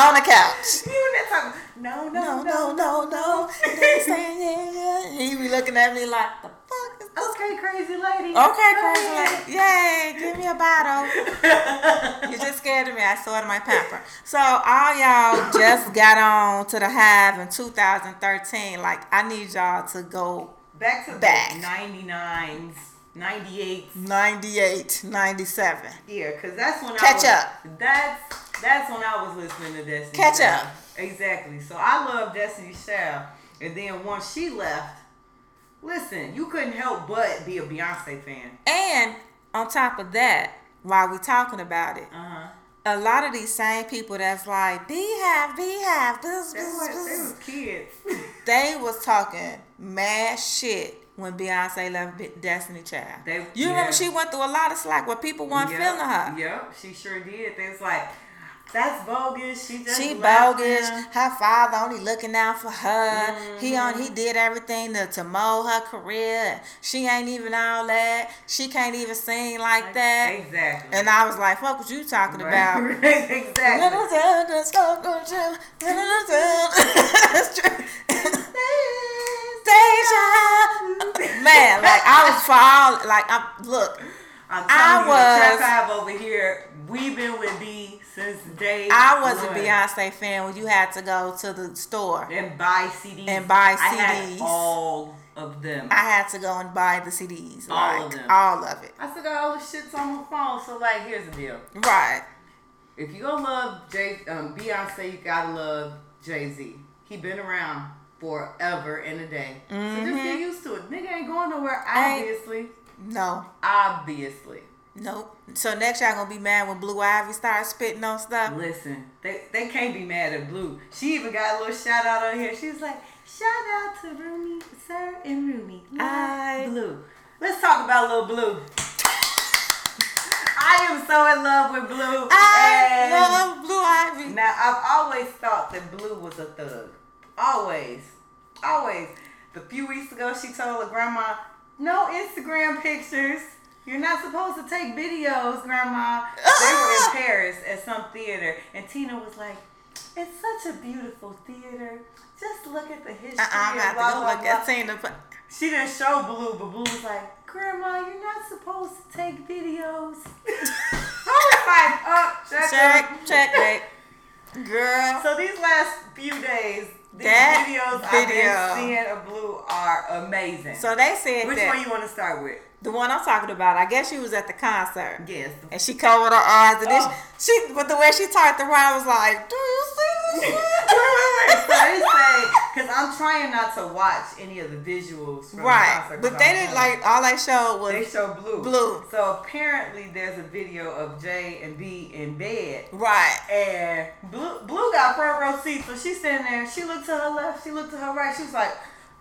on the couch You and that talking, no, no, no no no no They saying, yeah, yeah. he be looking at me like the fuck is this Okay, crazy lady. Okay, crazy lady. Yay, give me a bottle. you just scared of me. I saw it in my pamper. So all y'all just got on to the hive in 2013. Like I need y'all to go Back to Back. the 99s, 98s. 98, 97. Yeah, because that's when I Catch was, up. That's that's when I was listening to Destiny. Catch Child. up. Exactly. So I love Destiny Child, and then once she left, listen, you couldn't help but be a Beyonce fan. And on top of that, while we talking about it, Uh huh. a lot of these same people that's like beehive, beehive, this, They this, was, they this, was kids. they was talking mad shit when Beyonce left Destiny Child. They- you yeah. remember she went through a lot of slack where people weren't Yep, feeling her. Yep, she sure did. They was like, that's bogus. She just She bogus. him." Her father only looking out for her. He on Mm-hmm. he did everything to, to mold her career. She ain't even all that. She can't even sing like that. Exactly. And I was like, "Fuck, what you talking about?" Exactly. True. Deja. Man, like I was for all like I'm look, I'm I telling you, was- the Five over here. We've been with B since day. I was a. Beyonce fan when you had to go to the store. and buy CDs. And buy I had CDs. all of them. I had to go and buy the CDs. All like, of them. All of it. I still got all the shits on my phone. So like, here's the deal. Right. If you gonna love Jay, um, Beyonce, you gotta love Jay Z. He been around forever and a day. So just get used to it. Nigga ain't going nowhere. Mm-hmm. Obviously, No. obviously. Nope. So next y'all gonna be mad when Blue Ivy starts spitting on stuff. Listen, they they can't be mad at Blue. She even got a little shout out on here. She was like, shout out to Rumi, Sir and Rumi. I- Blue. Let's talk about little Blue. I am so in love with Blue. I love Blue Ivy. now I've always thought that Blue was a thug. Always. Always. The few weeks ago she told her grandma, no Instagram pictures. You're not supposed to take videos, grandma. They were in Paris at some theater and Tina was like, it's such a beautiful theater. Just look at the history. Uh-uh, I'm blah, to go blah, look blah." at Tina. but- She didn't show Blue, but Blue was like, Grandma, you're not supposed to take videos. I was like, oh, check, Check, check. Girl. So these last few days, these That videos video. I've been seeing of Blue are amazing. So they said Which that one you want to start with? the one I'm talking about, I guess she was at the concert. Yes. And she covered her eyes and then Oh. she, she but the way she talked around was like, Do you see because I'm trying not to watch any of the visuals from right. concert. But they didn't like all they showed was They show Blue. Blue. So apparently there's a video of J and B in bed. Right. And Blue, Blue got front row seat, so she's sitting there. She looked to her left, she looked to her right. She was like,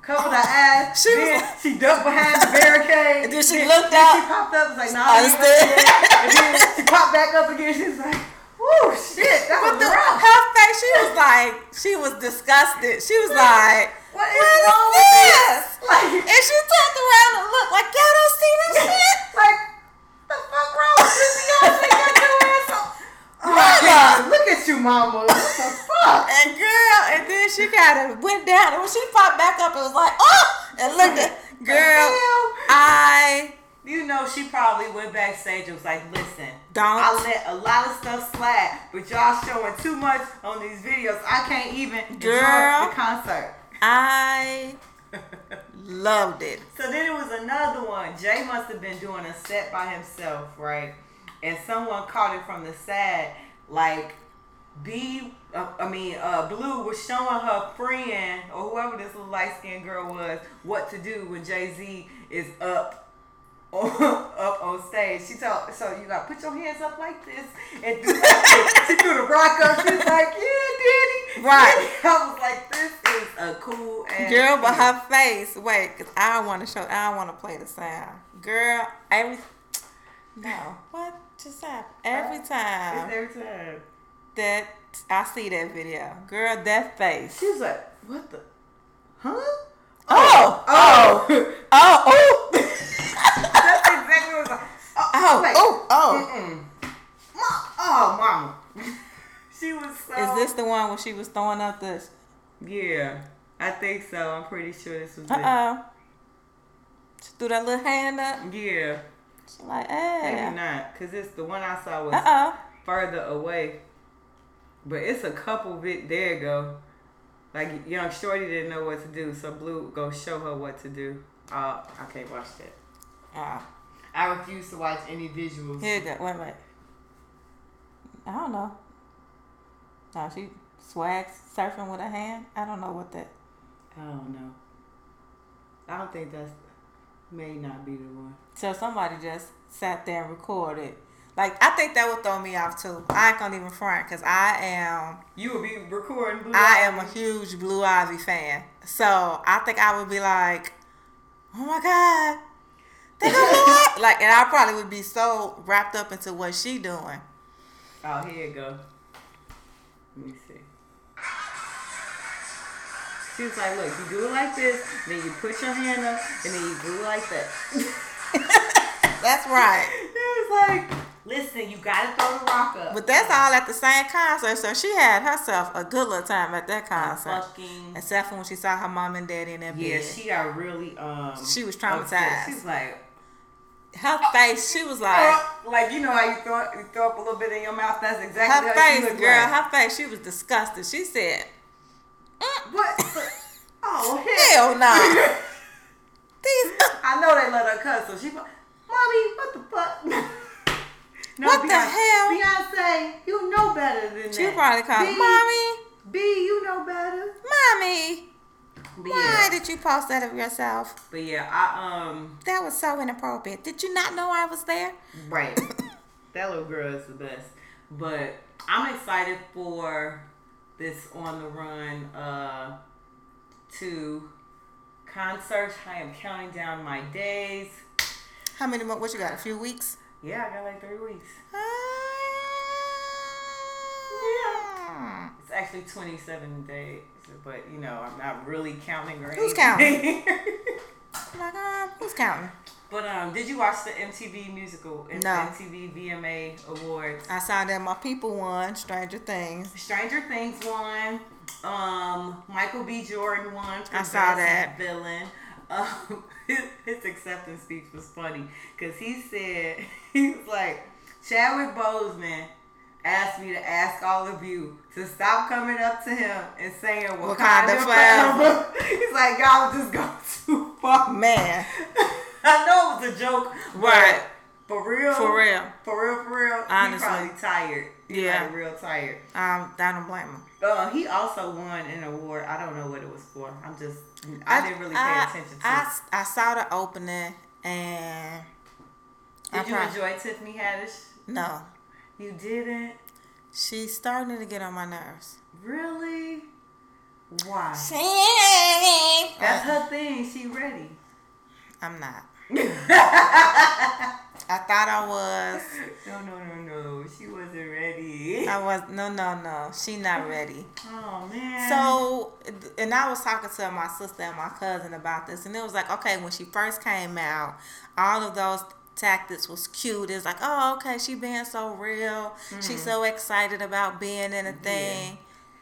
covered her eyes. She was then like- she ducked behind the barricade. And then she looked then out. She popped up, was like, nah, you ain't. And then she popped back up again. She was like, whoo, shit, that was the, rough. her face, she was like, she was disgusted. She was like, What is what wrong is this? Like, And she turned around and looked like, y'all don't see this shit? like, the fuck wrong with you, Beyonce? Got your ass on. Mama. Oh, look at you, mama. What the fuck? And girl, and then she kind of went down. And when she popped back up, it was like, oh! And looked at, girl, I You know, she probably went backstage and was like, listen, Don't. I let a lot of stuff slide, but y'all showing too much on these videos. I can't even Girl. enjoy the concert. I loved it. So then it was another one. Jay must have been doing a set by himself, right? And someone caught it from the side, like B. Uh, I mean, uh, Blue was showing her friend or whoever this little light skinned girl was what to do when Jay Z is up. On, up on stage, she told so you gotta put your hands up like this and do like this. she threw the rock up. She's like, "Yeah, Daddy." Right. I was like, "This is a cool ass Girl, but her face, wait, cause I want to show, I want to play the sound. Girl, every, no, what just happened? Every It's time every time. that I see that video, girl, that face. She's like, "What the? Huh? Oh, oh, oh, oh, That's exactly what it was like. Oh, oh, like, oh, oh. Ma- oh, mama. she was so. Is this the one where she was throwing up this? Yeah, I think so. I'm pretty sure this was. Uh it. oh. She threw that little hand up. Yeah, She like, eh. maybe not, cause it's the one I saw was Uh oh. further away. But it's a couple bit. There you go. Like young Shorty didn't know what to do, so Blue go show her what to do. Uh, I can't watch that. Oh. I refuse to watch any visuals. Here you go. Wait, wait. I don't know. No, she swags surfing with her hand. I don't know what that. I don't know. I don't think that's may not be the one. So somebody just sat there and recorded. Like I think that would throw me off too. I ain't gonna even front because I am You would be recording. Blue I am a huge Blue Ivy fan. So I think I would be like, oh my god, they Ivy. like, and I probably would be so wrapped up into what she doing. Oh, here you go. Let me see. She was like, look, you do it like this, then you put your hand up, and then you do it like that. That's right. it was like, listen, you gotta throw the rock up. But that's all at the same concert. So she had herself a good little time at that concert. fucking Except for when she saw her mom and daddy in that yeah, bed. she got really um. She was traumatized. She's like, her face, she was like, like you know how you throw you throw up a little bit in your mouth. That's exactly her face, girl, like. her face, she was disgusted. She said, "Mm, What? oh hell! hell no. These, I know they let her cuss, so she, mommy, what the fuck? no, What the Beyonce, hell? Beyonce, you know better than she that. probably called, B, Mommy, B, you know better. Mommy, But why yeah, did you post that of yourself? but yeah, I um, That was so inappropriate. Did you not know I was there? right, that little girl is the best. But I'm excited for this on the run uh to concert. I am counting down my days. How many more? What you got? A few weeks? Yeah, I got like three weeks. Yeah. It's actually 27 days, but you know, I'm not really counting or Who's anything. Like, um, who's counting? but um, did you watch the MTV musical, No. MTV VMA Awards? I saw that my people won Stranger Things. Stranger Things won. Um, Michael B. Jordan won. I saw that. Villain. Um, his, his acceptance speech was funny because he said he was like Chadwick Boseman asked me to ask all of you to stop coming up to him and saying Wakanda, Wakanda forever. He's like y'all just go too far. Man, I know it was a joke, Right. for real, for real. for real, for real, Honestly. he probably tired. He Yeah. like real tired. Um, I don't blame him. Uh, he also won an award. I don't know what it was for. I'm just, I, didn't really pay I- attention to. I, it. I saw the opening and I Did you prob- enjoy Tiffany Haddish? no, You didn't, she's starting to get on my nerves. really? Why? That's her thing. She ready. I'm not. I thought I was. No, no, no, no. She wasn't ready. I was. No, no, no. She not ready. Oh man. So, and I was talking to my sister and my cousin about this, and it was like, okay, when she first came out, all of those tactics was cute. It's like, oh, okay, she being so real. She's so excited about being in a thing.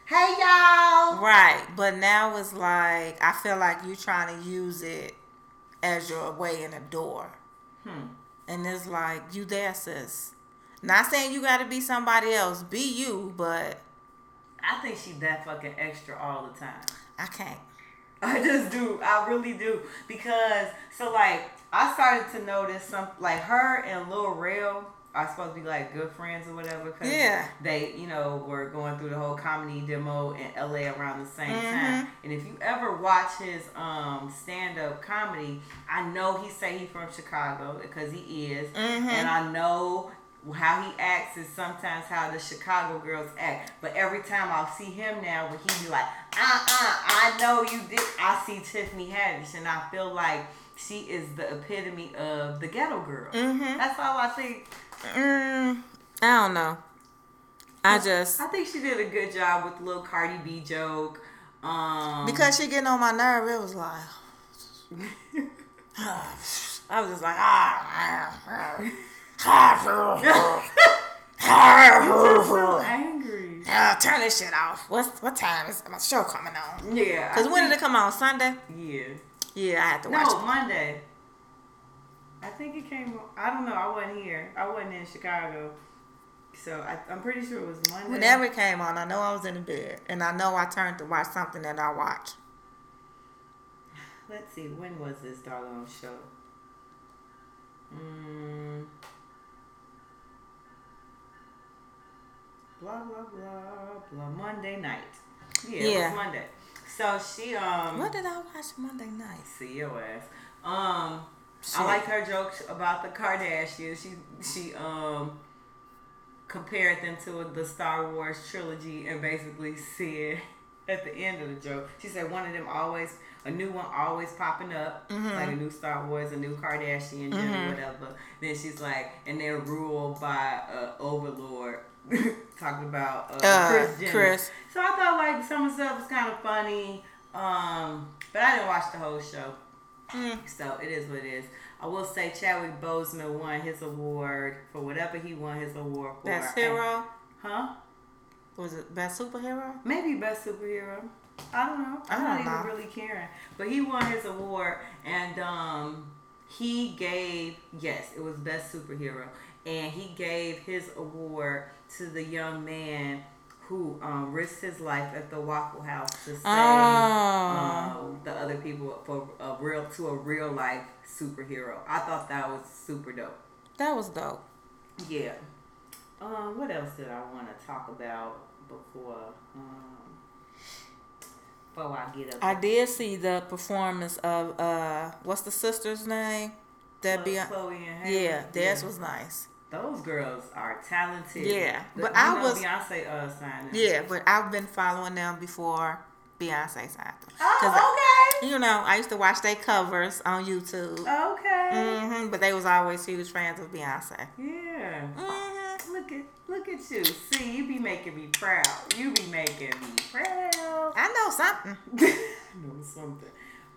hey y'all. Right. But now it's like, I feel like you trying to use it as your way in the door. Hmm. And it's like, you there, sis. Not saying you got to be somebody else. Be you, but I think she that fucking extra all the time. I can't. I just do. I really do. Because so like I started to notice some like her and Lil Rel are supposed to be like good friends or whatever. Cause Yeah. They you know were going through the whole comedy demo in LA around the same Mm-hmm. time. And if you ever watch his um stand up comedy, I know he say he from Chicago because he is, Mm-hmm. and I know. How he acts is sometimes how the Chicago girls act. But every time I'll see him now, when he be like, uh uh, I know you did. I see Tiffany Haddish, and I feel like she is the epitome of the ghetto girl. Mm-hmm. That's all I think. Mm, I don't know. I just I think she did a good job with the little Cardi B joke. Um, because she getting on my nerve, it was like I was just like ah. so angry. Ah, turn this shit off. What's what time is my show coming on? Yeah. Cause I when did it come on? Sunday? Yeah. Yeah, I had to watch No, it. Monday. I think it came. I don't know. I wasn't here. I wasn't in Chicago, so I, I'm pretty sure it was Monday. Whenever it came on, I know I was in the bed, and I know I turned to watch something that I watch. Let's see. When was this doggone show? Mm. Blah blah blah blah. Monday night. Yeah, it was Monday. So she um. What did I watch Monday night? See your ass. Um, Shit. I like her jokes about the Kardashians. She she um compared them to the Star Wars trilogy and basically said at the end of the joke, she said one of them always a new one always popping up, like a new Star Wars, a new Kardashian, Jenner, whatever. Then she's like, and they're ruled by uh, overlord. Talking about uh, Uh, Kris Jenner. Kris. So I thought like some of the stuff was kind of funny, um, but I didn't watch the whole show. Mm. So it is what it is. I will say Chadwick Boseman won his award for whatever he won his award for. Best hero? Huh? Was it best superhero? Maybe best superhero. I don't know. I'm I not don't even really caring. But he won his award and um he gave yes, it was best superhero. And he gave his award to the young man who um, risked his life at the Waffle House to save Oh. um, the other people for a real to a real life superhero. I thought that was super dope. That was dope. Yeah. Um, what else did I want to talk about before um, before I get up? I did see the performance of uh, what's the sister's name? That be Chloe and Halle. yeah, theirs was nice. Those girls are talented. Yeah, The- but I was- Beyonce uh signed them. Yeah, but I've been following them before Beyonce signed them. Oh, okay. You know, I used to watch their covers on YouTube. Okay. hmm but they was always huge fans of Beyonce. Yeah. hmm Look at look at you. See, you be making me proud. You be making me proud. I know something. I know something.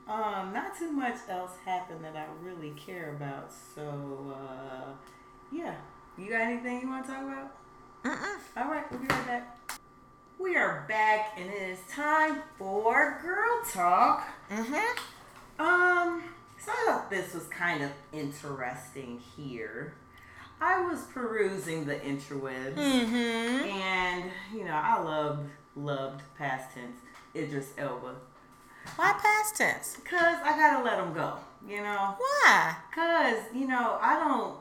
Um, not too much else happened that I really care about. So, uh, yeah. You got anything you want to talk about? Mm-mm. All right, we'll be right back. We are back, and it is time for girl talk. Mm-hmm. Um, so I thought this was kind of interesting here. I was perusing the interwebs, Mm-hmm. and you know, I loved loved past tense Idris Elba. Why past tense? Cause I gotta let him go, you know. Why? Cause you know I don't,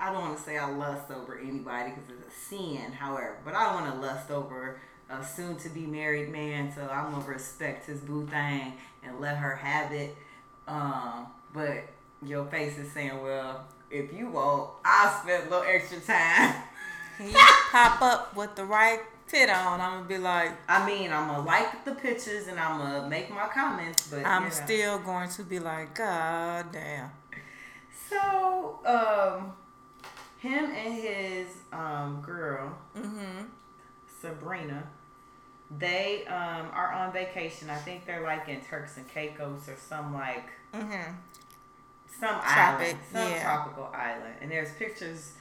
I don't want to say I lust over anybody because it's a sin. However, but I don't want to lust over a soon-to-be married man. So I'm gonna respect his boo thing and let her have it. Um, but your face is saying, well, if you won't, I'll spend a little extra time. He pop up with the right fit on. I'm gonna be like, I mean, I'm gonna like the pictures and I'm gonna make my comments, but I'm know. still going to be like, God damn. So, um, him and his um girl Mm-hmm. Sabrina, they um are on vacation. I think they're like in Turks and Caicos or some like Mm-hmm. some Tropic, island, some yeah. tropical island. And there's pictures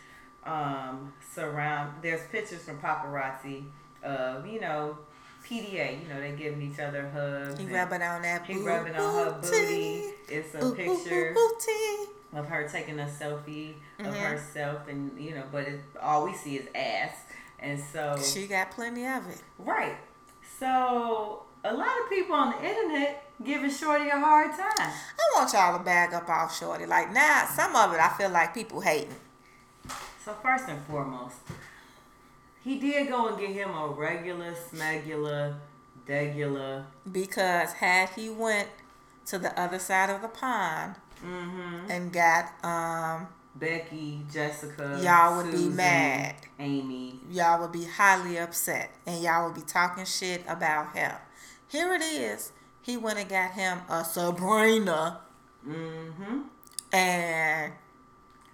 um surround. There's pictures from paparazzi of you know PDA. You know they giving each other hugs. He rubbing on that he rubbing on her booty. It's a picture. booty. Of her taking a selfie of Mhm. herself and you know but it, all we see is ass and so She got plenty of it. right so a lot of people on the internet giving shorty a hard time I want y'all to bag up off Shorty. Like now, some of it I feel like people hating. so first and foremost he did go and get him a regular smegular degula. Because had he went to the other side of the pond mm-hmm. and got um becky jessica Y'all would be mad. amy y'all would be highly upset and y'all would be talking shit about him. Here it is. He went and got him a Sabrina mm-hmm and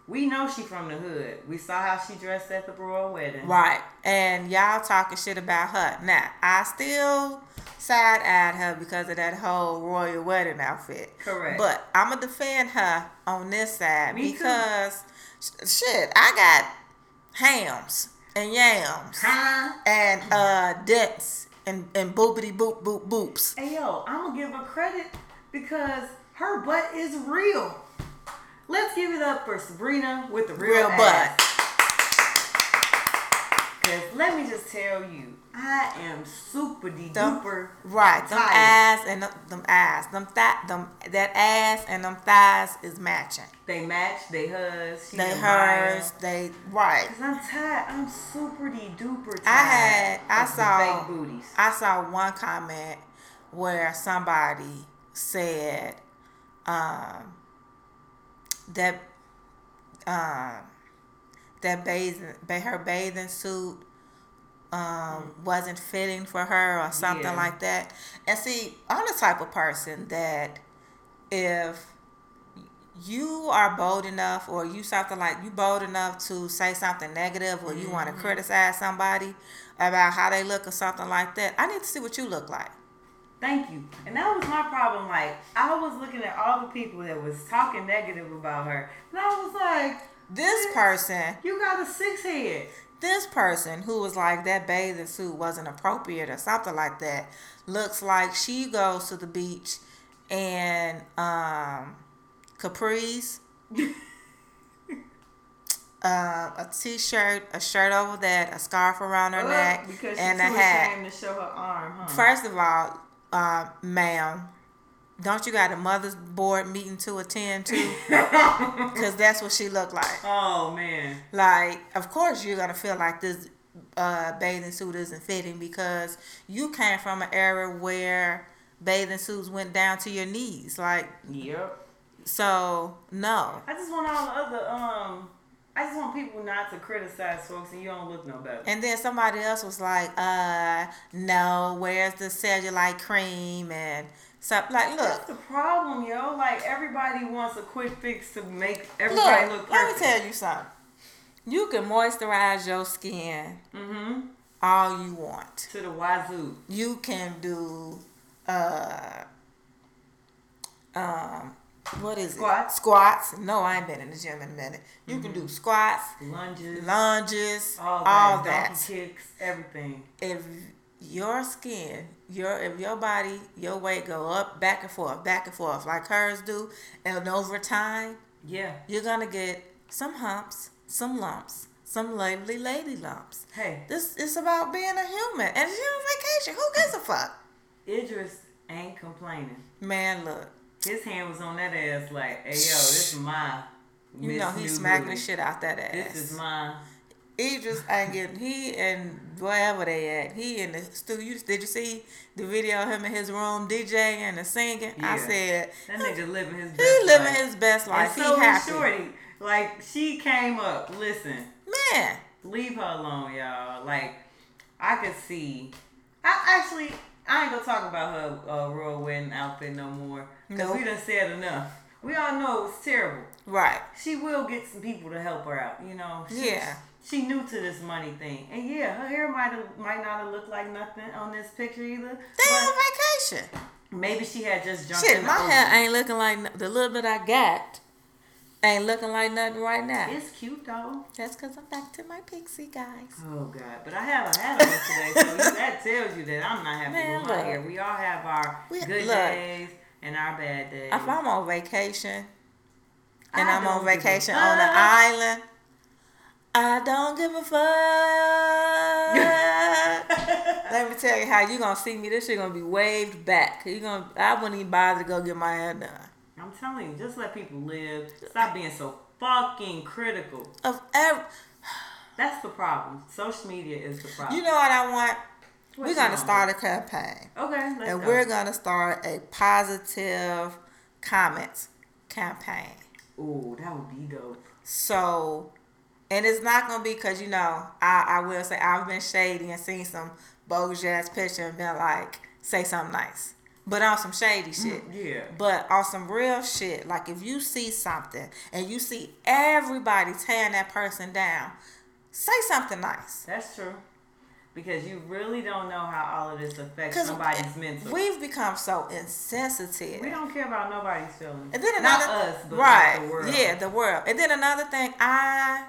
we know she from the hood we saw how she dressed at the royal wedding right. And y'all talking shit about her. Now, I still side eyed her because of that whole royal wedding outfit. Correct. But I'ma defend her on this side Me because sh- shit, I got hams and yams Huh? and uh dents and, and boopity boop boop boops. Hey yo, I'm gonna give her credit because her butt is real. Let's give it up for Sabrina with the real, Real butt. Cause let me just tell you, I am super de duper. Right, them tired. ass and them, them ass, them that them that ass and them thighs is matching. They match. They hers. They hers, they right. Cause I'm tired. I'm super de duper tired. I had, I saw, booties. I saw one comment where somebody said um, that um, that bathing, her bathing suit um, wasn't fitting for her or something Yeah. like that. And see, I'm the type of person that if you are bold enough or you something like you bold enough to say something negative or you want to criticize somebody about how they look or something like that, I need to see what you look like. Thank you. And that was my problem. Like I was looking at all the people that was talking negative about her, and I was like, This person, "You got a six head." this person who was like that bathing suit wasn't appropriate or something like that, looks like she goes to the beach and um capris, um, a t-shirt, a shirt over that, a scarf around her Ugh, neck, because and a hat. to show her arm, huh? First of all, uh, ma'am, don't you got a mother's board meeting to attend to? Because that's what she looked like. oh man. Like, of course, you're gonna feel like this uh, bathing suit isn't fitting because you came from an era where bathing suits went down to your knees. Like, Yep. so no. I just want all the other um. I just want people not to criticize folks, and you don't look no better. And then somebody else was like, uh, no, where's the cellulite cream and stuff? Like, look, That's the problem, yo. Like everybody wants a quick fix to make everybody look, look let me tell you something. You can moisturize your skin mm-hmm. all you want. To the wazoo. you can do uh um what is Squats? it? Squats. No, I ain't been in the gym in a minute. You can do mm-hmm. squats, Lunges. lunges, all all, that. that. Kicks. Everything. If your skin, your if your body, your weight go up, back and forth, back and forth, like hers do, and over time, Yeah. you're gonna get some humps, some lumps, some lovely lady lumps. Hey, This is about being a human, and you're on vacation. Who gives a fuck? Idris ain't complaining. Man, look. His hand was on that ass like, hey yo, this is mine. You Miss know he smacking the shit out that ass. This is my. He just ain't getting he and wherever they at. He in the studio. Did you see the video of him in his room DJing and the singing? I said That nigga living his best he living life. his best life. And so is happy. Shorty. Like she came up. Listen, Man, leave her alone, y'all. Like I could see. I actually I ain't gonna talk about her uh, royal wedding outfit no more because Nope. we done said enough. We all know it was terrible. right. She will get some people to help her out. You know. She, Yeah. She new to this money thing, and yeah, her hair might have might not have looked like nothing on this picture either. They on vacation. maybe she had just jumped Shit, in my hair ain't looking like the little bit I got. Ain't looking like nothing right now. It's cute though. That's because I'm back to my pixie guys. Oh God! But I have a hat on today, so that tells you that I'm not happy Man, with my look. hair. We all have our We- good look. days and our bad days. If I'm on vacation and I I'm on vacation on an island, I don't give a fuck. Let me tell you how you gonna see me. This shit gonna be waved back. You gonna? I wouldn't even bother to go get my hair done. I'm telling you, just let people live. Stop being so fucking critical. Of every, That's the problem. Social media is the problem. you know what I want? What we're gonna start a campaign, Okay, let's and go. we're gonna start a positive comments campaign. Ooh, that would be dope. So, and it's not gonna be because you know I I will say I've been shady and seen some bogus ass picture and been like say something nice, but on some shady mm, shit. Yeah. But on some real shit, like if you see something and you see everybody tearing that person down, say something nice. That's true. Because you really don't know how all of this affects somebody's mental. we've become so insensitive. We don't care about nobody's feelings. And then Not another, us, but right? like the world. Yeah, the world. And then another thing, I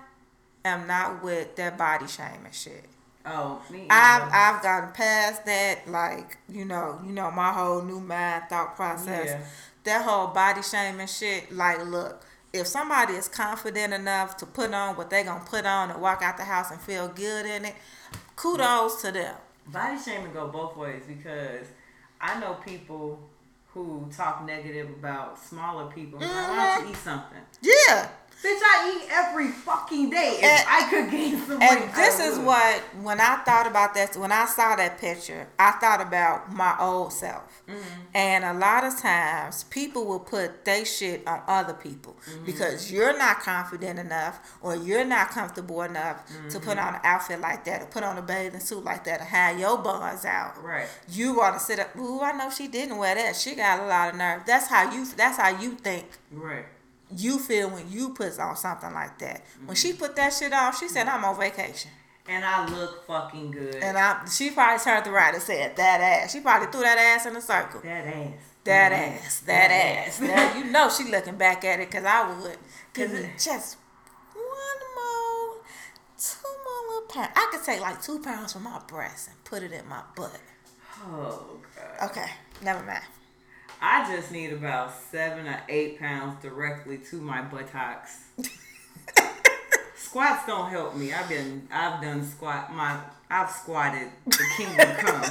am not with that body shaming shit. Oh, me I've. I've gotten past that, like you know, you know, my whole new mind thought process. Yeah. That whole body shaming shit. Like, look, if somebody is confident enough to put on what they're gonna put on and walk out the house and feel good in it, kudos to them. Body shaming go both ways because I know people who talk negative about smaller people. Like, why don't you eat something? Yeah. Bitch, I eat every fucking day. If And- I could gain some weight, And this is what when I thought about that when I saw that picture, I thought about my old self. Mm-hmm. And a lot of times people will put they shit on other people Mm-hmm. because you're not confident enough or you're not comfortable enough to put Mm-hmm. on an outfit like that or put on a bathing suit like that or have your buns out. Right. You want to sit up, ooh, I know she didn't wear that. She got a lot of nerve. That's how you that's how you think Right. You feel when you put on something like that. When she Mm-hmm. put that shit on, she said, I'm on vacation. And I look fucking good. And I, she probably turned around and said, that ass. She probably threw that ass in a circle. that ass. That ass, that ass. That, you know she looking back at it because I would. Because just one more, two more little pounds. I could take like two pounds from my breast and put it in my butt. Oh god. Okay, never mind. I just need about seven or eight pounds directly to my buttocks. Squats don't help me. I've been I've done squat my I've squatted the kingdom come.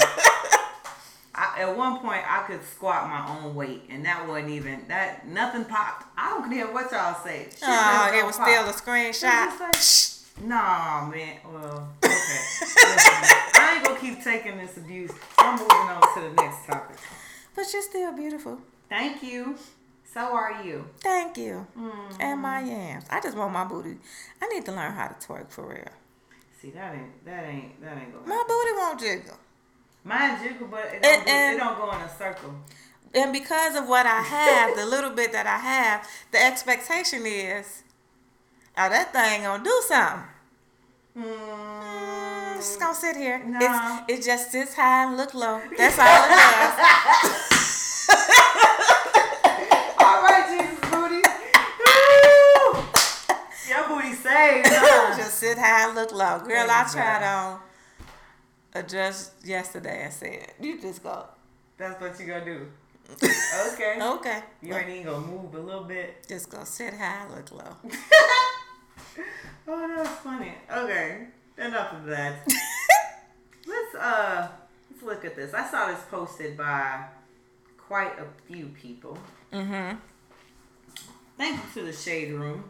I, at one point I could squat my own weight and that wasn't even that nothing popped. I don't care what y'all say. Shit Oh, it was pop. still a screenshot. like, Nah, man. Well, okay. Listen, I ain't gonna keep taking this abuse. I'm moving on to the next topic. But you're still beautiful. Thank you. So are you. Thank you. Mm-hmm. And my yams. I just want my booty. I need to learn how to twerk for real. See, that ain't that ain't that ain't going. My booty won't jiggle. Mine jiggle, but it don't, do, and- it don't go in a circle. And because of what I have, the little bit that I have, the expectation is, oh, that thing gonna do something. Mm, it's just gonna sit here. Nah. It's, it just sits high and look low. That's all it does. All right, Jesus booty. Woo! Your booty saved. huh? just sit high and look low. Girl, I tried on adjust yesterday and said, you just go. That's what you gonna do. Okay. Okay. You ain't even gonna move a little bit. Just go sit high, look low. Oh, that's funny. Okay. Enough of that. let's uh let's look at this. I saw this posted by quite a few people. Mm-hmm. Thank you to the Shade Room,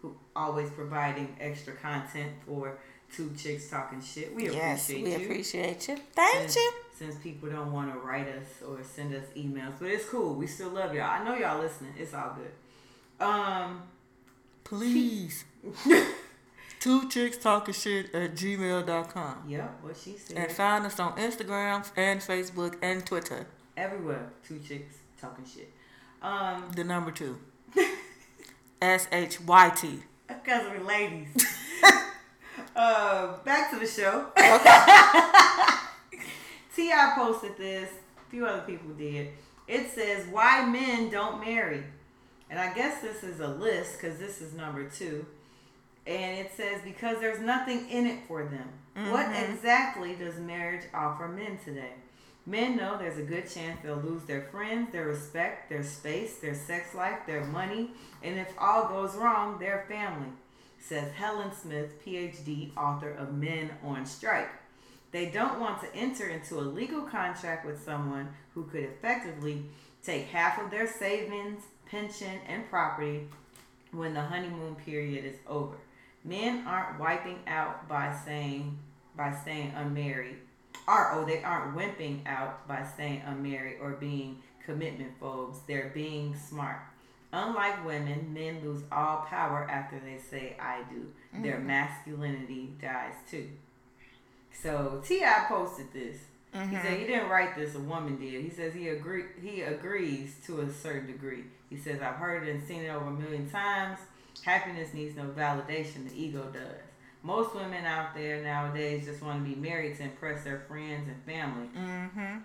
who always providing extra content for two chicks talking shit. We Yes, appreciate we you. We appreciate you. Thank since, you. Since people don't want to write us or send us emails, but it's cool. We still love y'all. I know y'all listening. It's all good. Um, Please. Two chicks talking shit at gmail.com. yep. What she said. And find us on Instagram and Facebook and Twitter. Everywhere, two chicks talking shit. Um, The number two. S H Y T. because we're ladies. uh, back to the show. T.I. posted this. A few other people did. It says why men don't marry, and I guess this is a list because this is number two. And it says because there's nothing in it for them. What mm-hmm. exactly does marriage offer men today? Men know there's a good chance they'll lose their friends, their respect, their space, their sex life, their money, and if all goes wrong, their family, says Helen Smith, PhD, author of Men on Strike. They don't want to enter into a legal contract with someone who could effectively take half of their savings, pension, and property when the honeymoon period is over. Men aren't wiping out by saying by staying unmarried. Or oh, they aren't wimping out by staying unmarried or being commitment phobes. They're being smart. Unlike women, men lose all power after they say I do. Mm-hmm. Their masculinity dies too. So T.I. posted this. He said mm-hmm. he didn't write this; a woman did. He says he agree he agrees to a certain degree. He says I've heard it and seen it over a million times. Happiness needs no validation; the ego does. Most women out there nowadays just want to be married to impress their friends and family Mm-hmm.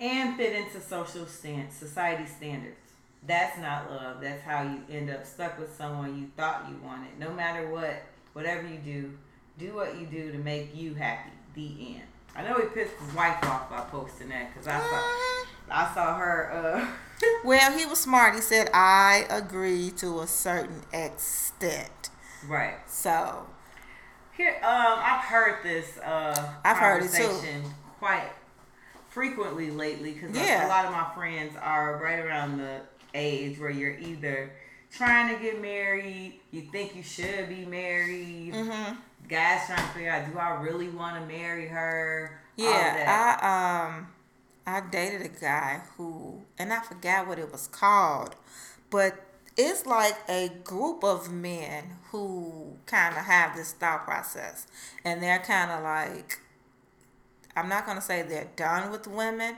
and fit into social stand society standards. That's not love. That's how you end up stuck with someone you thought you wanted. No matter what, whatever you do, do what you do to make you happy. The end. I know he pissed his wife off by posting that because I saw I saw her. Uh, Well, he was smart. He said, "I agree to a certain extent." right. So Here, um, I've heard this uh, I've heard it too. conversation quite frequently lately because Yeah. a lot of my friends are right around the age where you're either trying to get married, you think you should be married, Mm-hmm. guys trying to figure out, do I really want to marry her? Yeah. I um, I dated a guy who, and I forgot what it was called, but it's like a group of men who kind of have this thought process, and they're kind of like, I'm not gonna say they're done with women,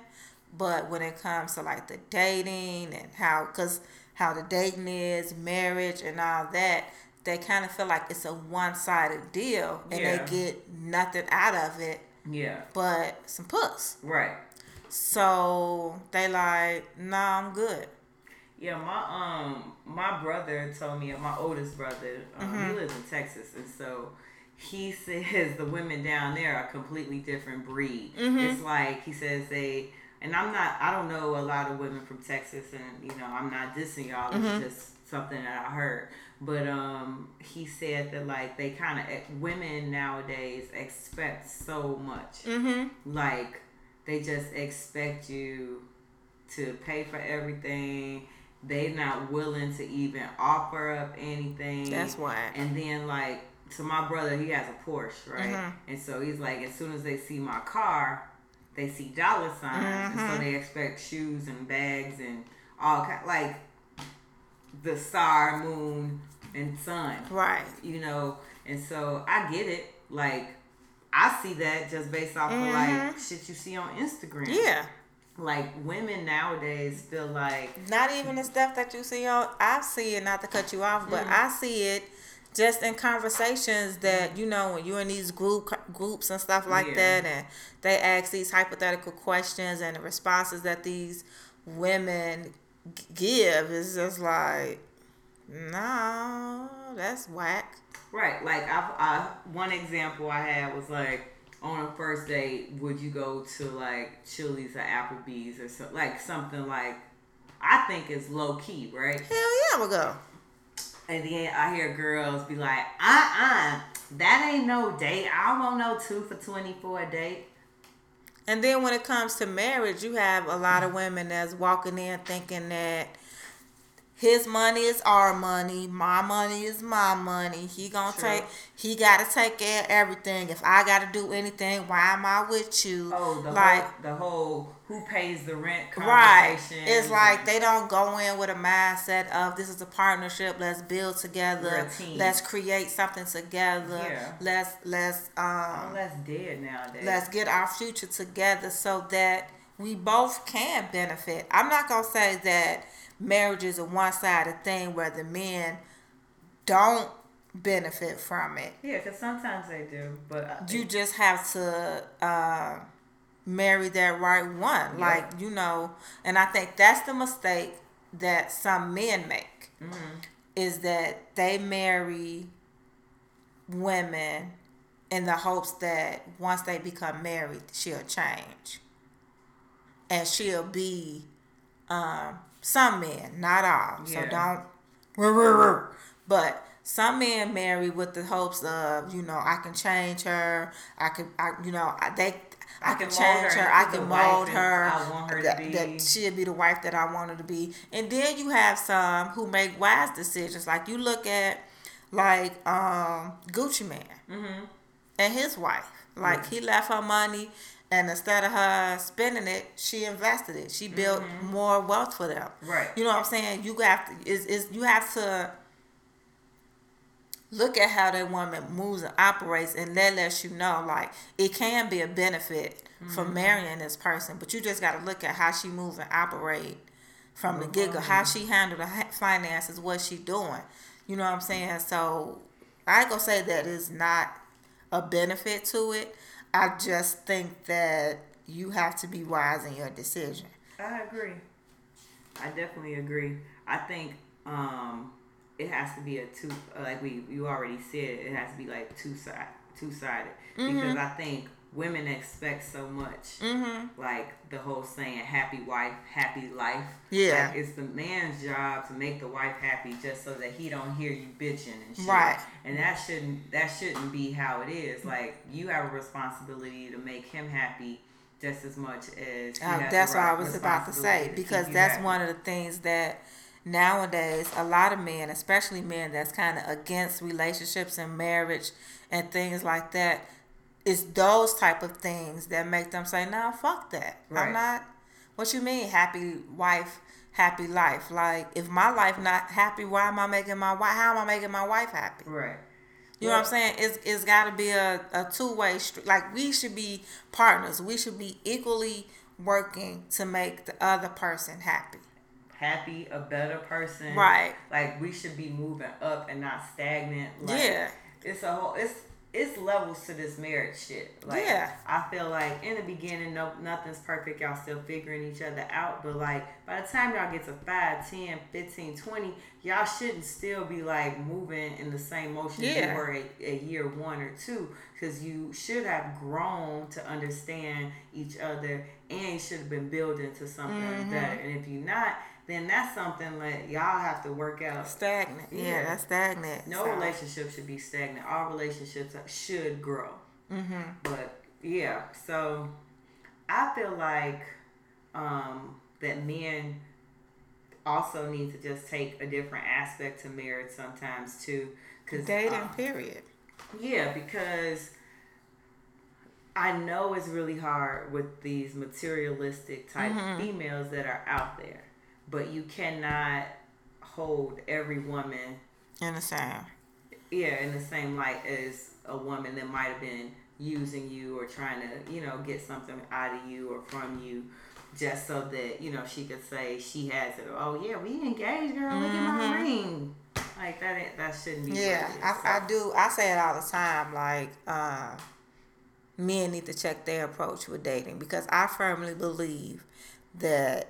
but when it comes to like the dating and how, cause how the dating is, marriage and all that, they kind of feel like it's a one-sided deal, and Yeah. they get nothing out of it yeah, but some puss. right. So they like, nah, I'm good. Yeah, my um my brother told me my oldest brother um, Mm-hmm. he lives in Texas and so he says the women down there are a completely different breed. Mm-hmm. It's like he says they and I'm not I don't know a lot of women from Texas and you know I'm not dissing y'all Mm-hmm. it's just something that I heard. But um he said that like they kind of women nowadays expect so much. Mm-hmm. Like they just expect you to pay for everything. They not willing to even offer up anything. That's why. And then like to my brother he has a Porsche, right? Mhm. And so he's like as soon as they see my car, they see dollar signs, and Mm-hmm. so they expect shoes and bags and all kind like the star, moon, and sun Right. you know, and so I get it. Like, I see that just based off of like shit you see on Instagram. Mm-hmm. Yeah. Like women nowadays feel like Not even the stuff that you see on. I see it. Not to cut you off, but I see it just in conversations that you know when you're in these group groups and stuff like Yeah. that, and they ask these hypothetical questions and the responses that these women give is just like, no, that's whack. Right. Like I, I one example I had was like on a first date, would you go to like Chili's or Applebee's or so, like something like I think is low key, right? Hell yeah, we'll go. And then I hear girls be like, uh uh that ain't no date. I don't want no two for 24 date. And then when it comes to marriage, you have a lot of women that's walking in thinking that his money is our money, my money is my money. He gonna True. take, he gotta take care of everything. If I gotta do anything, why am I with you? Oh, the like whole, the whole who pays the rent right. It's like they don't go in with a mindset of this is a partnership. Let's build together. Let's create something together. Yeah. Let's let's um oh, that's dead nowadays. let's get our future together so that we both can benefit. I'm not gonna say that marriage is a one-sided thing where the men don't benefit from it. yeah, because sometimes they do, but I You just have to uh, marry that right one, Yep. like you know. And I think that's the mistake that some men make Mm-hmm. is that they marry women in the hopes that once they become married, she'll change. And she'll be um, some men, not all. So don't. But some men marry with the hopes of, you know, I can change her. I can, I, you know, I, they, I, I can, can change her her. I can mold her. I want her to that, be. that she'll be the wife that I want her to be. And then you have some who make wise decisions. Like you look at, like um, Gucci Mane Mm-hmm. and his wife. Like he left her money, and instead of her spending it, she invested it. She built more wealth for them. Mm-hmm. Right. You know what I'm saying? You have to is is you have to look at how that woman moves and operates, and that lets you know like it can be a benefit for Mm-hmm. marrying this person, but you just got to look at how she move and operate from the giggle how she handle the finances, what she doing. You know what I'm saying? So I ain't gonna say that is not a benefit to it. I just think that you have to be wise in your decision. I agree. I definitely agree. I think um, it has to be a two. Like we you already said, it has to be like two side two sided Mm-hmm. because I think women expect so much. Mm-hmm. Like the whole saying, happy wife, happy life. Yeah. Like, it's the man's job to make the wife happy just so that he don't hear you bitching and shit. Right. And that shouldn't that shouldn't be how it is. Like you have a responsibility to make him happy just as much as Uh, that's what I was about to say to because that's happy. one of the things that nowadays a lot of men, especially men that's kind of against relationships and marriage and things like that, it's those type of things that make them say, "No, fuck that. Right. I'm not." What you mean, happy wife, happy life? Like, if my life not happy, why am I making my wife? How am I making my wife happy? Right. You know what I'm saying? It's it's got to be a, a two way street. Like we should be partners. We should be equally working to make the other person happy. happy, a better person. Right. Like we should be moving up and not stagnant. Like, Yeah. It's a whole it's it's levels to this marriage shit. Like Yeah. I feel like in the beginning no nothing's perfect. Y'all still figuring each other out. But like by the time y'all get to 5, 10, 15, 20, y'all shouldn't still be like moving in the same motion Yeah. you were a, a year one or two. Cause you should have grown to understand each other and should have been building to something Mm-hmm. better. And if you're not, then that's something that y'all have to work out. Stagnant. Yeah, Yeah. that's stagnant. No So, relationship should be stagnant. All relationships should grow. Mm-hmm. But yeah, so I feel like um, that men also need to just take a different aspect to marriage sometimes too. Cause Dating, uh, period. yeah, because I know it's really hard with these materialistic type Mm-hmm. females that are out there, but you cannot hold every woman, In the same. yeah, in the same light as a woman that might have been using you or trying to, you know, get something out of you or from you. Just so that you know she could say she has it. Oh yeah, we engaged, girl. Look at my ring. Like that. That shouldn't be. Mm-hmm. Yeah, what it is. I, I do. I say it all the time. Like, uh, men need to check their approach with dating because I firmly believe that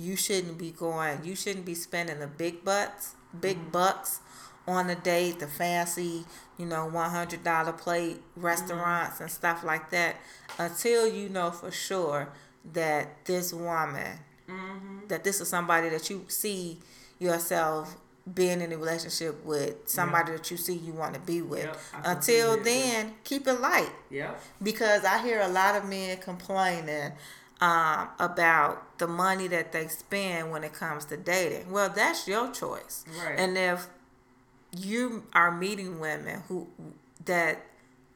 you shouldn't be going. You shouldn't be spending the big butts, big bucks on a date, the fancy, you know, one hundred dollar plate restaurants and stuff like that, until you know for sure that this woman that this is somebody that you see yourself being in a relationship with somebody that you see you want to be with. Yep, until then keep it light. Yep. because i hear a lot of men complaining um, about the money that they spend when it comes to dating well that's your choice Right. and if you are meeting women who that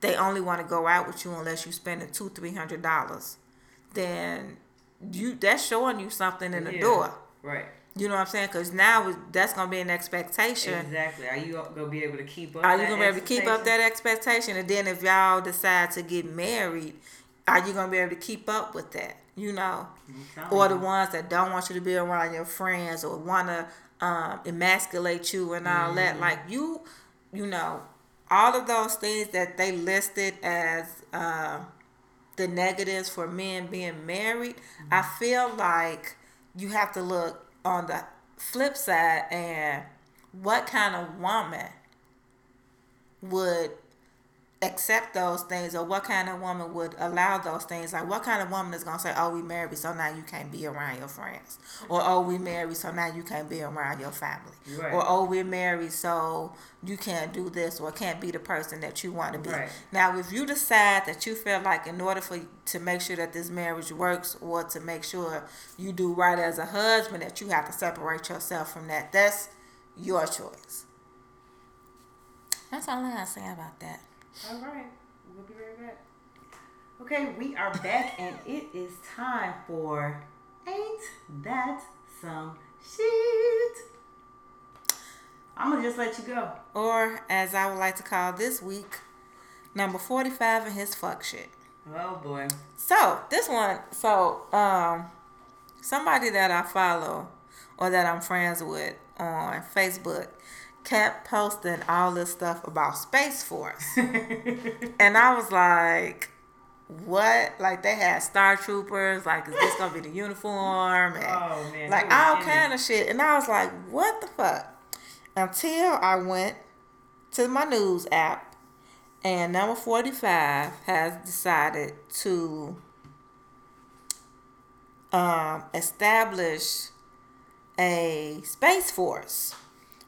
they only want to go out with you unless you spending two three hundred dollars then you that's showing you something in the Yeah. door Right. you know what i'm saying because now that's gonna be an expectation Exactly. Are you gonna be able to keep up? are you gonna be able to keep up that expectation and then if y'all decide to get married are you gonna be able to keep up with that you know telling or the ones that don't want you to be around your friends or want to um, emasculate you and all Mm-hmm. that like you you know all of those things that they listed as uh, the negatives for men being married i Mm-hmm. feel like you have to look on the flip side and what kind of woman would accept those things or what kind of woman would allow those things like what kind of woman is going to say oh we married so now you can't be around your friends or oh we married so now you can't be around your family Right. or oh we're married so you can't do this or can't be the person that you want to be Right. now if you decide that you feel like in order for to make sure that this marriage works or to make sure you do right as a husband that you have to separate yourself from that that's your choice that's all i gotta say about that All right. We'll be right back. Okay, we are back, and it is time for Ain't That Some Shit? I'm gonna just let you go. or as I would like to call this week, number 45 in his fuck shit. Oh boy. So, this one, so, um, somebody that I follow or that I'm friends with on Facebook kept posting all this stuff about Space Force. and I was like, what? Like they had Star Troopers, like is this gonna be the uniform and Oh, man, like all in kind of shit. And I was like, what the fuck? Until I went to my news app And number 45 has decided to um, establish a space force,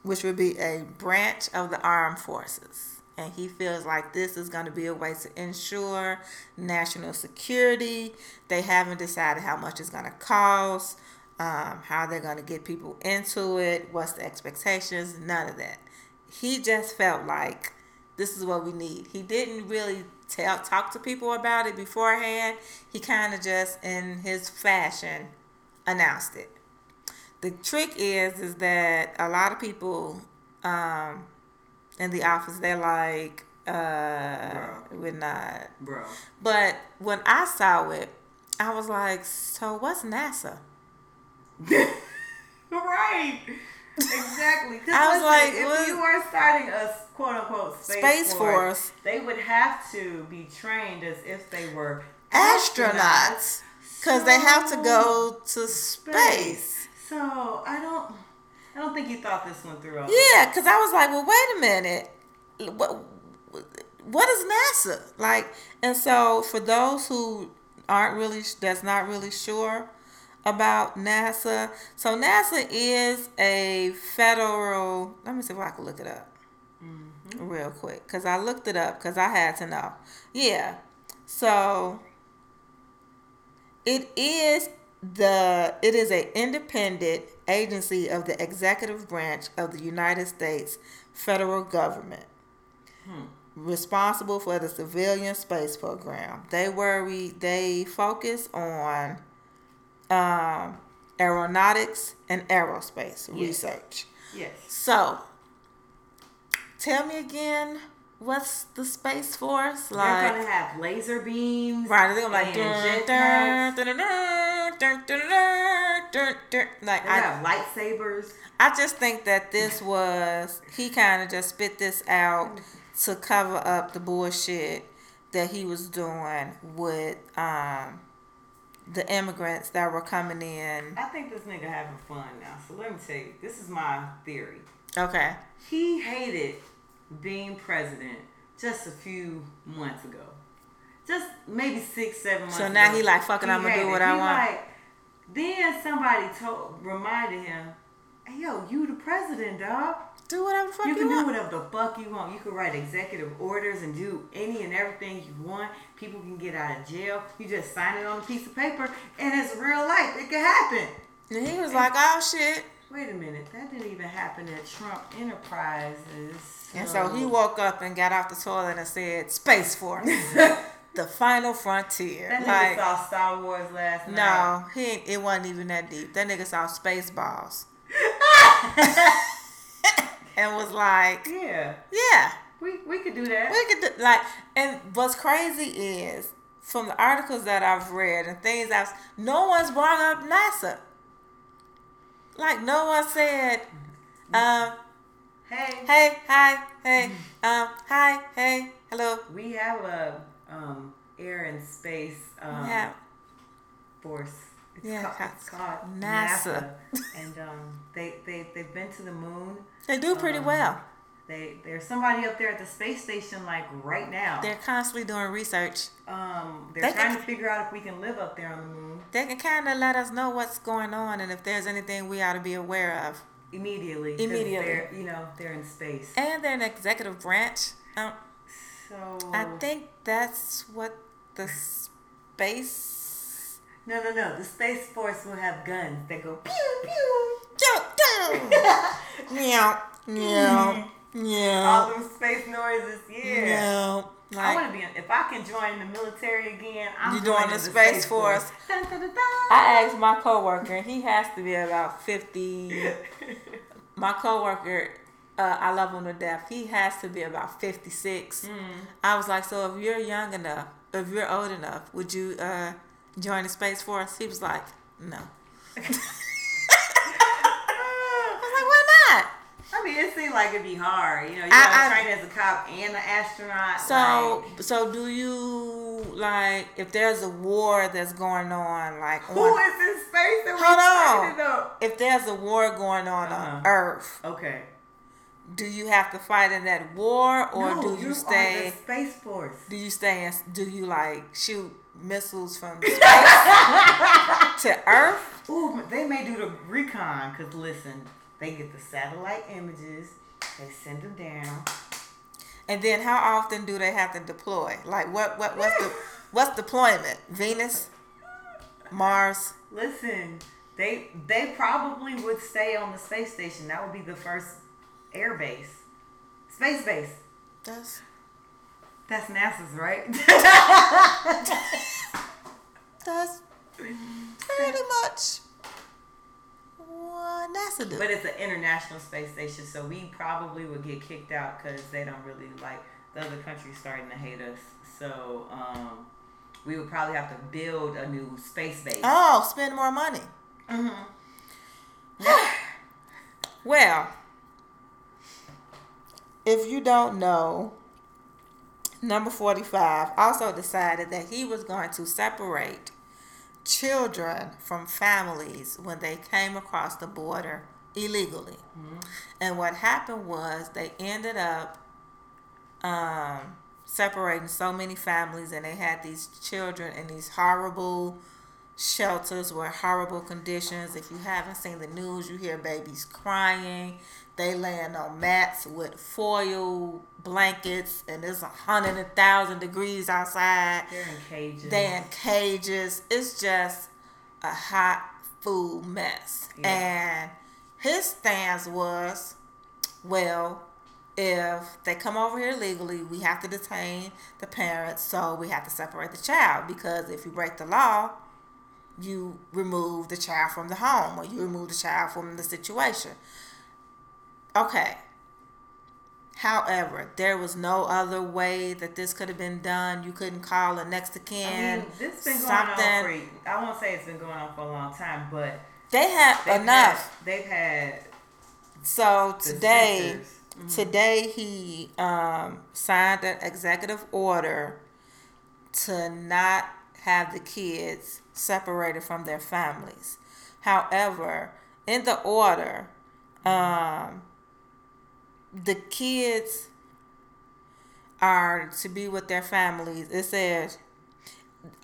which would be a branch of the armed forces. And he feels like this is going to be a way to ensure national security. They haven't decided how much it's going to cost, um, how they're going to get people into it, what's the expectations, none of that. He just felt like this is what we need. He didn't really tell talk to people about it beforehand. He kind of just in his fashion announced it. The trick is is that a lot of people um, in the office they're like uh we're not bro. but when I saw it, I was like, so what's NASA? right. Exactly. I was listen, like, if what- you were starting a quote unquote space, Space force, force. they would have to be trained as if they were Astronauts. Because they have to go to space. So I don't, I don't think you thought this one through. Yeah, because I was like, well, wait a minute. What, what is NASA? Like, and so for those who aren't really, that's not really sure about NASA, so NASA is a federal, let me see if I can look it up mm-hmm. real quick because I looked it up because I had to know. Yeah, so it is the it is an independent agency of the executive branch of the United States federal government responsible for the civilian space program. They worry they focus on um, aeronautics and aerospace research. Yes. So, tell me again, what's the space force like? They're gonna have laser beams. Right, they're like dun, dun, dun, dun, dun, dun, dun, dun, dun, dun. like They I, have lightsabers. I just think that this was he kind of just spit this out to cover up the bullshit that he was doing with um the immigrants that were coming in. I think this nigga having fun now. So let me tell you, this is my theory. Okay. He hated being president just a few months ago. Just maybe six, seven months So ago. now he like, fucking. I'ma do hated- what I he want." Like, then somebody told reminded him, Hey yo, you the president, dog. Do whatever the fuck You you, can do whatever the fuck you want. You can write executive orders and do any and everything you want. People can get out of jail. You just sign it on a piece of paper, and it's real life. It can happen. And he was like, "Oh shit." Wait a minute, that didn't even happen at Trump Enterprises. And so he woke up and got off the toilet and said, "Space Force, the final frontier." That nigga like, saw Star Wars last night. no, he it wasn't even that deep. That nigga saw Spaceballs and was like, Yeah, "Yeah, we we could do that. we could do, like." And what's crazy is from the articles that I've read and things I've, no one's brought up NASA. Like no one said, um, Hey, "Hey, hi, hey, um, hi, hey, hello." we have a um, air and space um, Yeah. force. It's, Yeah, called, it's called NASA. NASA, and um, they they they've been to the moon. They do pretty Um, well. They there's somebody up there at the space station like right now. They're constantly doing research. um, they're they trying can- to figure out if we can live up there on the moon They can kind of let us know what's going on and if there's anything we ought to be aware of. immediately. Immediately. you know they're in space. And they're an executive branch. Um, So I think that's what the space. no no no the space force will have guns that go pew pew. Meow, meow, meow, All them space noises, yeah. meow. I want to be. In, if I can join the military again, I'm You join joining the Space Force. Dun, dun, dun. I asked my coworker, he has to be about 50. my coworker, uh, I love him to death. He has to be about 56. Mm. I was like, so if you're young enough, if you're old enough, would you uh, join the Space Force? He was like, no. I was like, why not? I mean, it seemed like it'd be hard. You know, you gotta I- train as a cop and an astronaut. So, like, so do you like if there's a war that's going on, like who on, is in space? And we Hold on. if there's a war going on Uh-huh. on Earth, Okay. do you have to fight in that war or no, do you you stay the space force. do you stay in, do you like shoot missiles from space to earth Ooh, they may do the recon because listen, they get the satellite images, they send them down. and then how often do they have to deploy like what what what's the what's deployment venus mars Listen, they they probably would stay on the space station. That would be the first air base, space base. that's That's NASA's, right? that's pretty much what nasa do but it's an international space station, so we probably would get kicked out because they don't really like the other countries starting to hate us. So um, we would probably have to build a new space base. oh spend more money Mm-hmm. Well, if you don't know, number 45 also decided that he was going to separate children from families when they came across the border illegally. And what happened was they ended up um, separating so many families, and they had these children in these horrible shelters with horrible conditions. If you haven't seen the news, you hear babies crying. They laying on mats with foil blankets, and it's a hundred and thousand degrees outside. They're in cages. They're in cages. It's just a hot food mess. Yeah. And his stance was, well, if they come over here legally, we have to detain the parents, so we have to separate the child because if you break the law, you remove the child from the home or you remove the child from the situation. Okay. However, there was no other way that this could have been done. You couldn't call a next of I kin. mean, this been going on for. I won't say it's been going on for a long time, but they had they've enough. Had, they've had So today, sisters. today he um, signed an executive order to not have the kids separated from their families. However, in the order, um, the kids are to be with their families. It says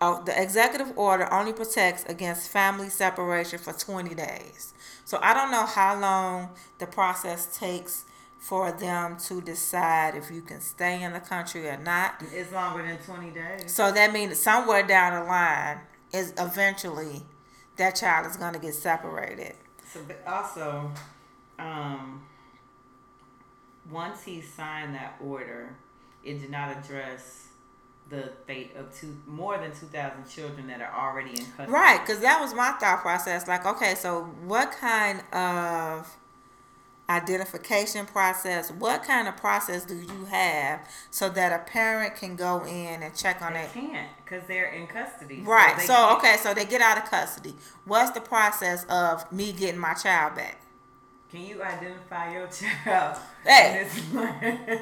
uh, the executive order only protects against family separation for 20 days. So I don't know how long the process takes for them to decide if you can stay in the country or not. It's longer than twenty days. So that means somewhere down the line is eventually that child is going to get separated. So but also, um, once he signed that order, it did not address the fate of two more than two thousand children that are already in custody. Right, because that was my thought process. Like, okay, so what kind of identification process, what kind of process do you have so that a parent can go in and check on They it? can't because they're in custody. Right, they so okay, so they get out of custody. What's the process of me getting my child back? Can you identify your child? Hey.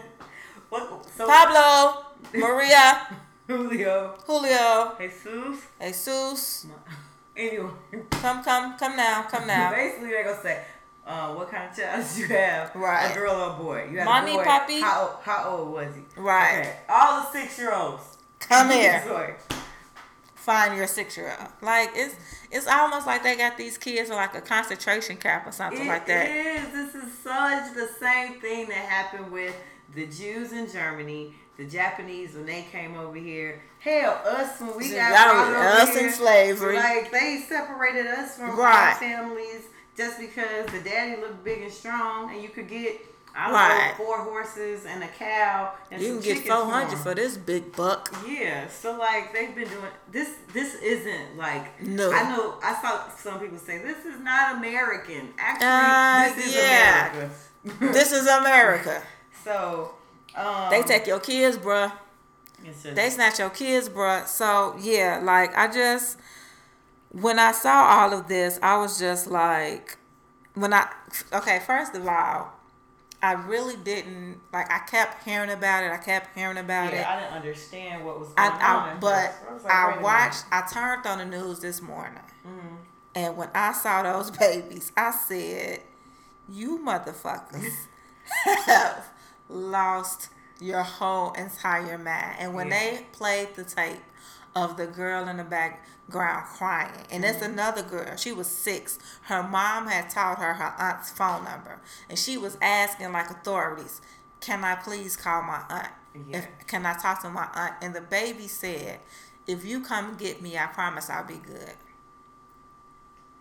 what? So Pablo, Maria, Julio, Julio, Jesus. Jesus, Anyway, come, come, come now, come now. basically they're gonna say, uh, "What kind of child you have? Right. A girl or a boy? You had Mommy, a boy. papi? How old, how old was he? Right. Okay. All the six year olds. Come here. Find your six year old. Like it's it's almost like they got these kids in like a concentration camp or something It like that. is. This is such the same thing that happened with the Jews in Germany, the Japanese when they came over here. Hell, us when we got brought was over us here, in slavery. Like they separated us from Right. our families just because the daddy looked big and strong, and you could get I Right. four horses and a cow and You can get four hundred for this big buck. Yeah, so like they've been doing this. This isn't like No. I know I saw some people say this is not American. Actually, Uh, this is yeah. America. This is America. so um, They take your kids, bruh. just, They snatch your kids, bruh. So yeah, like I just when I saw all of this, I was just like, when I okay, first of all, I really didn't like. I kept hearing about it. I kept hearing about it. yeah, I didn't understand what was going I, on. I but I, like, I watched. I turned on the news this morning, Mm-hmm. and when I saw those babies, I said, "You motherfuckers have lost your whole entire mind. And when Yeah. they played the tape of the girl in the background crying, and it's Mm-hmm. another girl, she was six. Her mom had taught her her aunt's phone number, and she was asking like authorities, "Can I please call my aunt? Yeah. If, can I talk to my aunt?" And the baby said, "If you come get me, I promise I'll be good."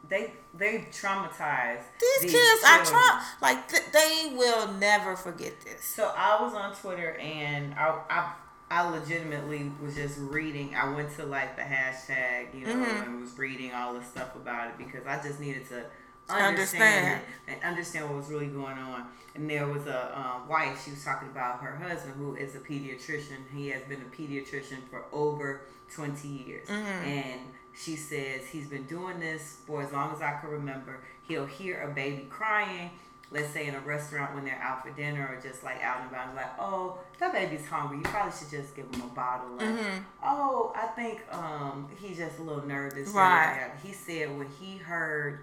They they traumatized These, kids are children. Trump. Like th- they will never forget this. So I was on Twitter and I, I I legitimately was just reading. I went to like the hashtag, you know, Mm-hmm. and was reading all the stuff about it because I just needed to Understand. understand, and understand what was really going on. And there was a um, wife. She was talking about her husband, who is a pediatrician. He has been a pediatrician for over twenty years, Mm-hmm. and she says he's been doing this for as long as I can remember. He'll hear a baby crying let's say in a restaurant when they're out for dinner or just like out and about, like, oh, that baby's hungry. You probably should just give him a bottle. Like, Mm-hmm. oh, I think um, he's just a little nervous. Right. He said when he heard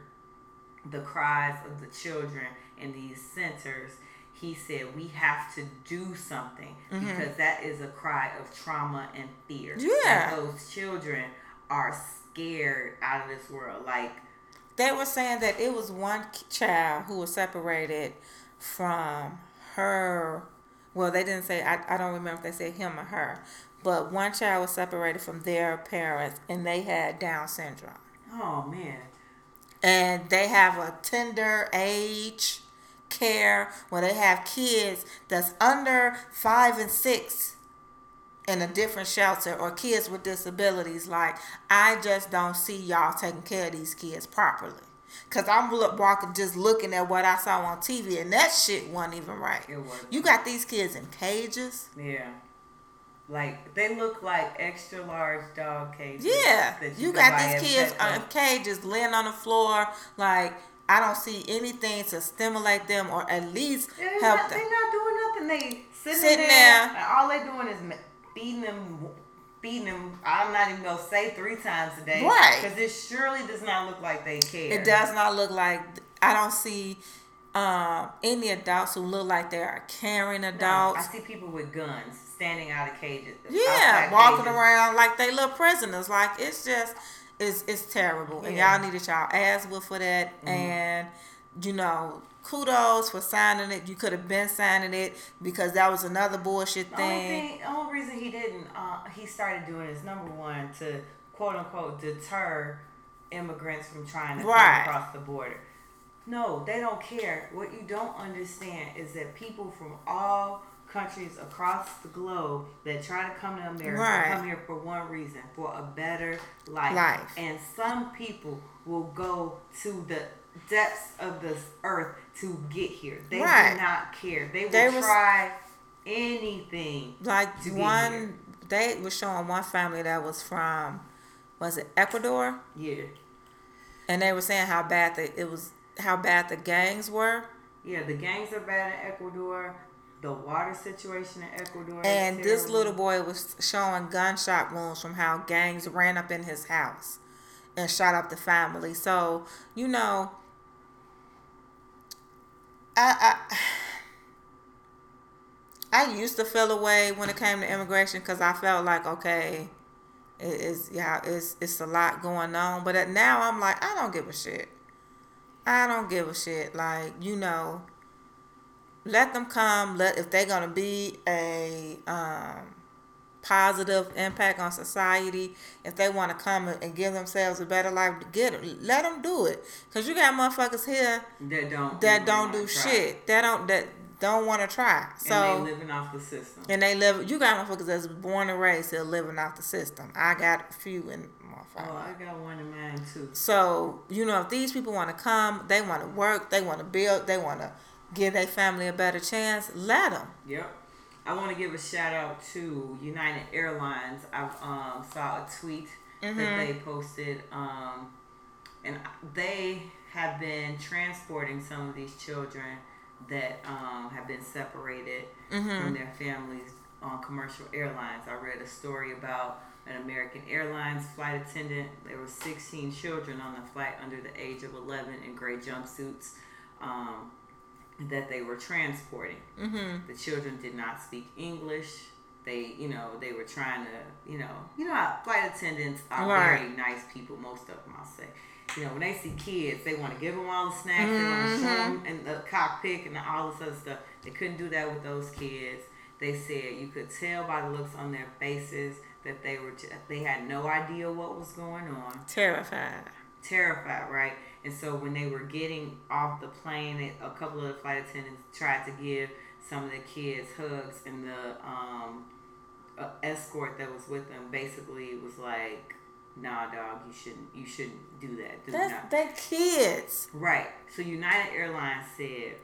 the cries of the children in these centers, he said we have to do something because that is a cry of trauma and fear. Mm-hmm. Yeah. That those children are scared out of this world. Like, They were saying that it was one child who was separated from her. Well, they didn't say. I, I don't remember if they said him or her, but one child was separated from their parents, and they had Down syndrome, oh man. and they have a tender age care where they have kids that's under five and six in a different shelter or kids with disabilities like i just don't see y'all taking care of these kids properly because i'm look, walking just looking at what i saw on tv and that shit wasn't even right It wasn't. you got these kids in cages Yeah. Like they look like extra large dog cages. yeah that you got these kids in um, cages laying on the floor like i don't see anything to stimulate them or at least they're help not, them they're not doing nothing. They sitting, Sitting there, there. and all they doing is feeding them, feeding them. I'm not even gonna say three times a day, Right. Because it surely does not look like they care. It does not look like I don't see um, any adults who look like they are caring No, adults. I see people with guns standing out of cages. yeah, walking cages. around like they little prisoners. Like it's just it's it's terrible, and y'all needed y'all ass with for that. And you know, kudos for signing it. You could have been signing it because that was another bullshit The only thing. thing, the only reason he didn't, uh, he started doing is number one to quote unquote deter immigrants from trying to Right. come across the border. No, they don't care. What you don't understand is that people from all countries across the globe that try to come to America Right. come here for one reason, for a better life. Life. And some people will go to the depths of this earth to get here. They Right. do not care. They will They was- try anything. Like one, they were showing one family that was from, was it Ecuador? Yeah. And they were saying how bad the, it was, how bad the gangs were. Yeah, the gangs are bad in Ecuador. The water situation in Ecuador. And this little boy was showing gunshot wounds from how gangs ran up in his house and shot up the family. So, you know, I I, I used to feel away when it came to immigration because I felt like, okay, it is yeah, it's it's a lot going on. But at- now I'm like, I don't give a shit. I don't give a shit. Like, you know, let them come. Let if they're gonna be a um, positive impact on society, if they want to come and give themselves a better life, get 'em- let them do it. Cause you got motherfuckers here that don't that don't do shit. That don't that don't want to try. So and they living off the system. and they live. You got motherfuckers that's born and raised here living off the system. I got a few in my Oh, family. I got one in mind too. So, you know, if these people want to come, they want to work, they want to build, they want to give their family a better chance, let them. Yep. I want to give a shout out to United Airlines. I um, saw a tweet that they posted, um, and they have been transporting some of these children that um, have been separated from their families on commercial airlines. I read a story about an American Airlines flight attendant. There were 16 children on the flight under the age of 11 in gray jumpsuits. Um, that they were transporting. Mm-hmm. The children did not speak English. They, you know, they were trying to, you know, you know flight attendants are Right. very nice people. Most of them, I'll say. You know, when they see kids, they want to give them all the snacks. They want to show them in the cockpit and all this other stuff. They couldn't do that with those kids. They said you could tell by the looks on their faces that they were ju- they had no idea what was going on Terrified. terrified, right? And so when they were getting off the plane, a couple of the flight attendants tried to give some of the kids hugs, and the um, uh, escort that was with them basically was like, "Nah, dog, you shouldn't, you shouldn't do that. Do That's not." they kids. Right. So United Airlines said,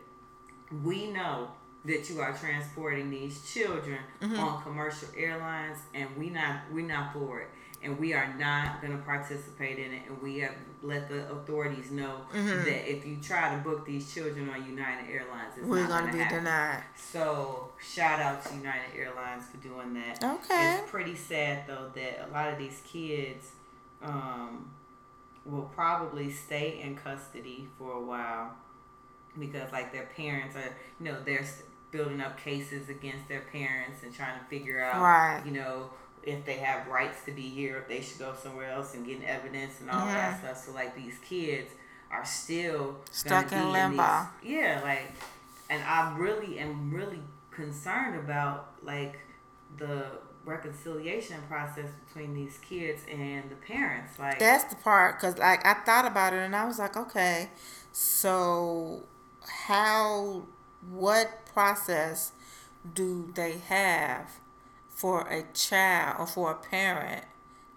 "We know." That you are transporting these children on commercial airlines, and we not we not for it, and we are not going to participate in it, and we have let the authorities know that if you try to book these children on United Airlines, it's We're gonna gonna be happen. denied. So shout out to United Airlines for doing that. Okay. It's pretty sad though that a lot of these kids um, will probably stay in custody for a while because like their parents are, you know, they're building up cases against their parents and trying to figure out, Right. you know, if they have rights to be here, if they should go somewhere else and get evidence and all that stuff. So like these kids are still Stuck in limbo. these- yeah, like, and I really am really concerned about like the reconciliation process between these kids and the parents. Like, That's the part, cause like I thought about it and I was like, okay, so how, what process do they have for a child or for a parent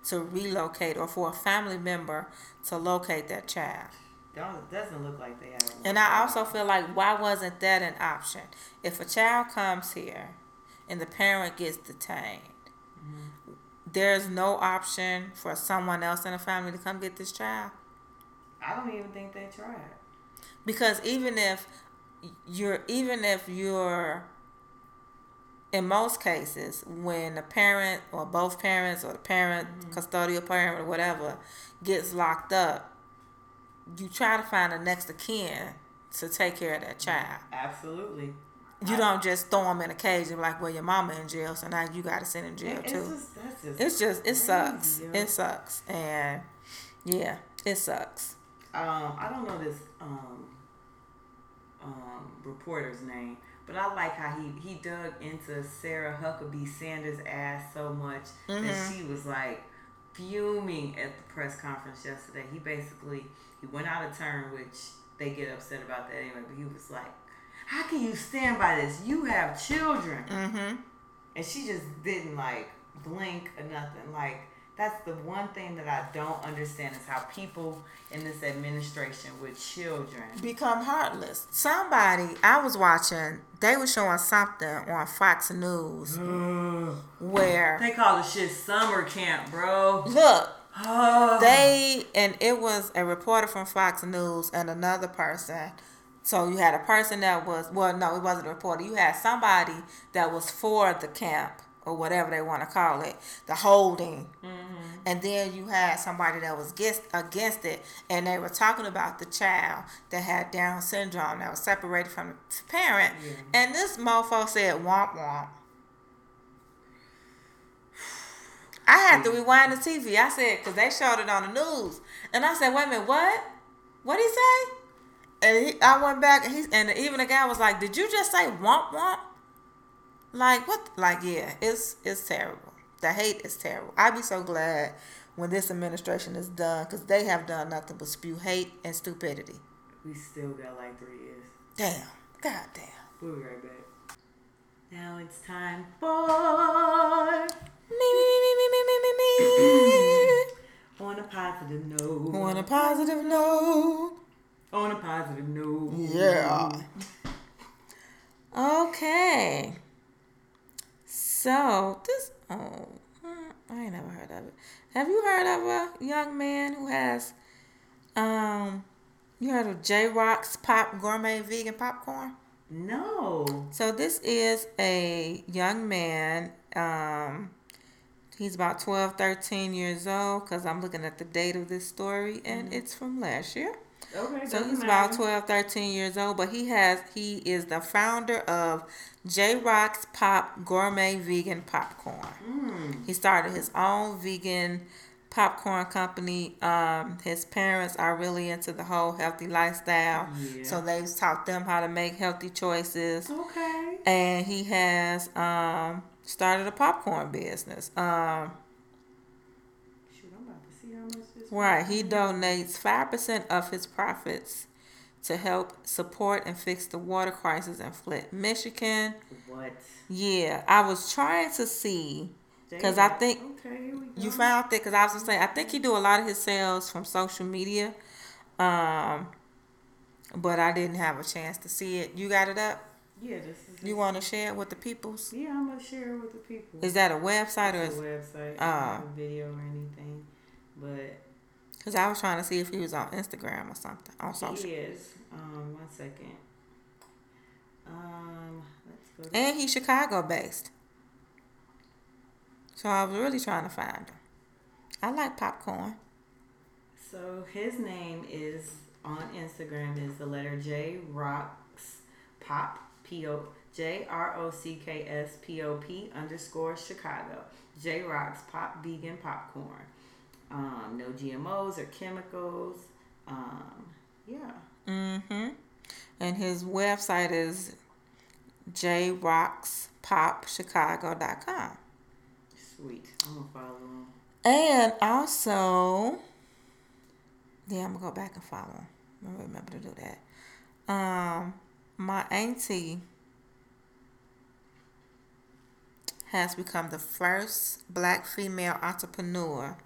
to relocate or for a family member to locate that child? don't, doesn't look like they have. And I also feel like why wasn't that an option? If a child comes here and the parent gets detained, mm-hmm. there's no option for someone else in the family to come get this child. I don't even think they tried. Because even if you're even if you're in most cases when a parent or both parents or the parent custodial parent or whatever gets locked up you try to find the next of kin to take care of that child. Absolutely. you don't just throw them in a cage and be like well your mama in jail so now you got to send in jail It's too. just that's just it's just it sucks yo. it sucks. And yeah it sucks. Um I don't know this um um reporter's name, but I like how he he dug into Sarah Huckabee Sanders' ass so much that she was like fuming at the press conference yesterday. He basically he went out of turn, which they get upset about that anyway. But he was like, "How can you stand by this? You have children." mm-hmm and she just didn't like blink or nothing. Like that's the one thing that I don't understand is how people in this administration with children. become heartless. Somebody I was watching, they were showing something on Fox News where They call the shit summer camp, bro. look, Oh. they and it was a reporter from Fox News and another person. So you had a person that was well, no, it wasn't a reporter. You had somebody that was for the camp or whatever they want to call it, the holding. Mm-hmm. And then you had somebody that was against, against it, and they were talking about the child that had Down syndrome that was separated from the parent. And this mofo said, "Womp womp." I had to rewind the TV. I said, because they showed it on the news, and I said, "Wait a minute, what? What did he say?" And he, I went back, and he and even the guy was like, "Did you just say womp womp?" Like what? Like yeah, it's it's terrible. The hate is terrible. I'd be so glad when this administration is done because they have done nothing but spew hate and stupidity. We still got like three years. Damn. God damn. We'll be right back. Now it's time for Me me me me me me me me. on a positive note. On a positive note. On a positive note. Yeah. Okay. So this oh I ain't never heard of it. Have you heard of a young man who has um you heard of J Rock's Pop Gourmet Vegan Popcorn? No. So this is a young man. Um, he's about 12, 13 years old because I'm looking at the date of this story and it's from last year. Okay. So he's about matter. 12, 13 years old, but he has he is the founder of J Rock's Pop Gourmet Vegan Popcorn. Mm. He started his own vegan popcorn company. Um, his parents are really into the whole healthy lifestyle, Yeah. so they've taught them how to make healthy choices. Okay. And he has um, started a popcorn business. Um, Shoot, I'm about to see how much this. Right. He donates 5% of his profits to help support and fix the water crisis in Flint, Michigan. What? Yeah, I was trying to see because I think Okay, here we go. you found it because I was gonna say I think he do a lot of his sales from social media, um, but I didn't have a chance to see it. You got it up? Yeah, this is. You want to share it with the peoples? Yeah, I'm gonna share it with the people. Is that a website or It's is? a website? I don't have a video or anything, but Because I was trying to see if he was on Instagram or something on social. he is. Um, one second. Um, let's go. And he's Chicago based. So I was really trying to find him. I like popcorn. so his name is on Instagram is the letter J Rocks Pop P O J R O C K S P O P underscore Chicago. J Rocks Pop Vegan Popcorn. Um, no GMOs or chemicals. Um, yeah. Mm-hmm. And his website is jrockspopchicago.com. Sweet. I'm gonna follow him. And also, yeah, I'm gonna go back and follow him. I remember to do that. Um, my auntie has become the first black female entrepreneur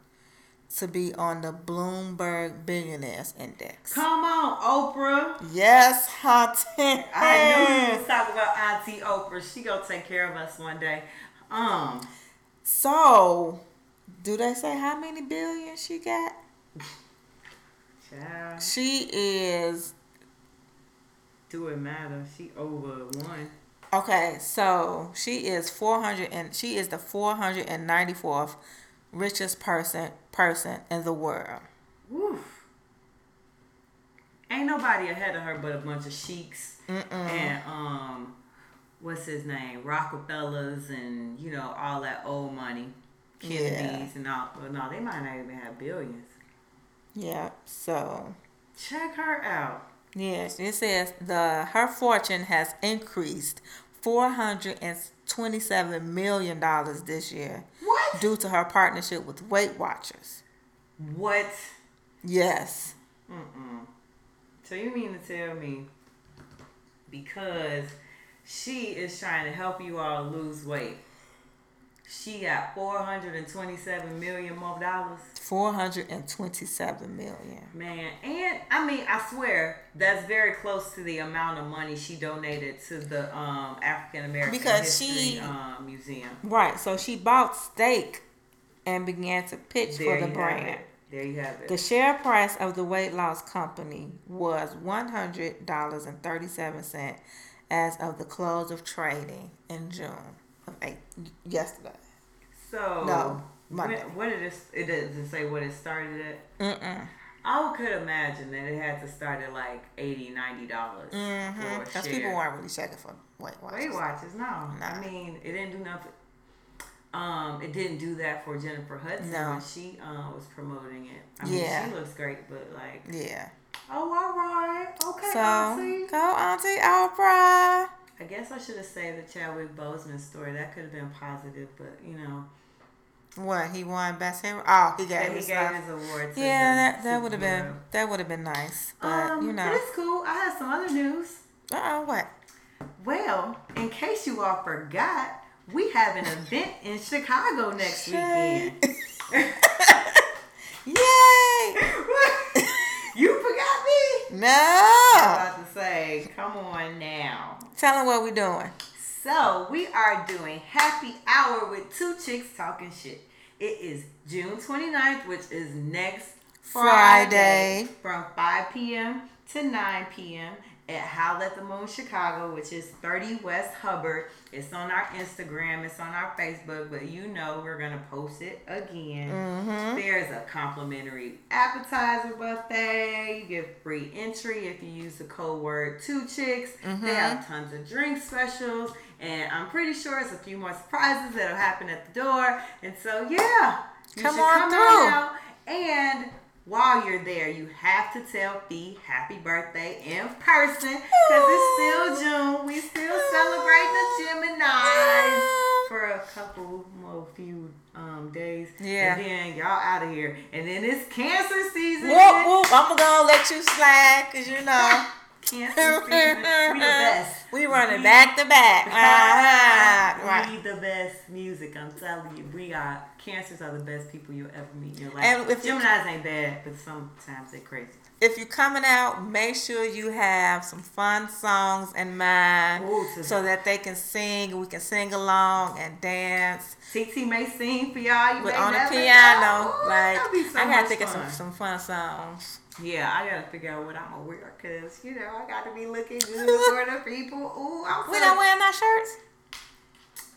to be on the Bloomberg Billionaires Index. Come on, Oprah. Yes, Hunter. I knew you was talking about Auntie Oprah. She gonna take care of us one day. Um, So, do they say how many billion she got? child, She is do it matter? She over one. okay. So she is four hundred and she is the four hundred and ninety fourth richest person person in the world. Woof. Ain't nobody ahead of her but a bunch of sheiks and um, what's his name, Rockefellers, and you know all that old money, Kennedys, Yeah. and all. Well, no, they might not even have billions. Yeah. So Check her out. yes, it says the her fortune has increased four hundred and twenty seven million dollars this year What? due to her partnership with Weight Watchers. What? Yes. Mm-mm. So you mean to tell me because she is trying to help you all lose weight, she got four hundred and twenty-seven million more dollars? Four hundred and twenty-seven million. Man, and I mean, I swear that's very close to the amount of money she donated to the um, African American Because History she- um, Museum. Right. So she bought stake and began to pitch There for the brand. There you have it. The share price of the weight loss company was one hundred dollars and thirty-seven cent as of the close of trading in June eight yesterday. so No, when, Monday. what did it? It doesn't say what it started at. Mm-mm. I could imagine that it had to start at like 80 dollars Mm-hmm. Because people weren't really checking for weight watchers. Weight Watchers, no. I mean, it didn't do nothing. Um, it didn't do that for Jennifer Hudson No. when she uh, was promoting it. I mean, Yeah. she looks great, but like, Yeah. oh, all right, okay, So Auntie. go Auntie Oprah. I guess I should have saved the Chadwick Boseman story. That could have been positive, but you know, What he won best hero? Oh, he got gave he his gave his award. Yeah, that that would have been that would have been nice, but um, you know. it's cool. I have some other news. Uh oh, what? Well, in case you all forgot, we have an event in Chicago next weekend. Yay! you forgot? No. I was about to say, come on now. Tell them what we're doing. So we are doing happy hour with two chicks talking shit. It is June 29th, which is next Friday, Friday. from 5 p.m. to 9 p.m. at Howl at the Moon Chicago, which is 30 West Hubbard. It's on our Instagram, it's on our Facebook, but you know we're gonna post it again. Mm-hmm. There's a complimentary appetizer buffet. You get free entry if you use the code word two chicks. Mm-hmm. They have tons of drink specials, and I'm pretty sure it's a few more surprises that'll happen at the door. And so yeah, you Come should on come through. out. And while you're there, you have to tell Fee happy birthday in person because it's still June. We still celebrate the Geminis for a couple more few um, days. Yeah. And then y'all out of here. And then it's cancer season. Whoop whoop! I'm gonna let you slide because you know Cancer season. We the best. we running back to back. Uh-huh. Right. We the best music. I'm telling you, we are cancers are the best people you'll ever meet in your life. And if you- Gemini's ain't bad, but sometimes they're crazy. If you're coming out, make sure you have some fun songs in mind Ooh, so that they can sing. We can sing along and dance. TT may sing for y'all. You But on the piano, know. Ooh, like so I gotta think of some some fun songs. Yeah, I gotta figure out what I'm gonna wear because you know I gotta be looking good for the people. Ooh, I'm We not wearing our shirts.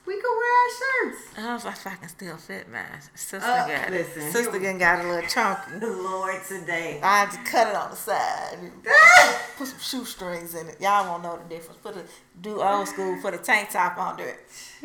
We can wear our shirts. I don't know if I can still fit mine. Sister Uh, got listen, it. Sister we- got a little chunky. Lord, today. I had to cut it on the side. Put some shoestrings in it. Y'all won't know the difference. Put a do old school. Put a tank top under it.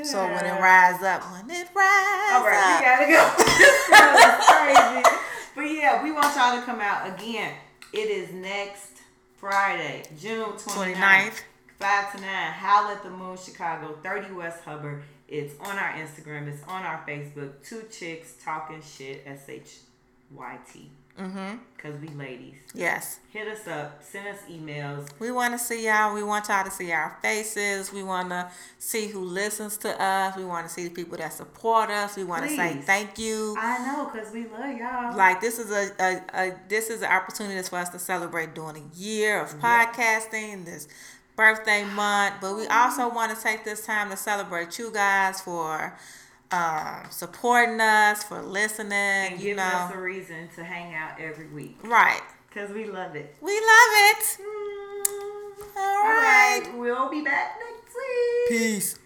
So when it rise up, when it rise All right, up. we gotta go. this crazy. But yeah, we want y'all to come out again. It is next Friday, June 29th. 29th. 5 to 9, Howl at the Moon, Chicago, 30 West Hubbard. It's on our Instagram, it's on our Facebook. Two chicks talking shit, S H Y T. Mm-hmm. Because we ladies. Yes. Hit us up, send us emails. We want to see y'all. We want y'all to see our faces. We want to see who listens to us. We want to see the people that support us. We want to say thank you. I know, because we love y'all. Like this is a, a, a this is an opportunity for us to celebrate during a year of podcasting, this birthday month. But we also want to take this time to celebrate you guys for um, supporting us, for listening. and you giving know, us a reason to hang out every week. right? Because we love it. We love it. Mm. All All right. right. We'll be back next week. Peace.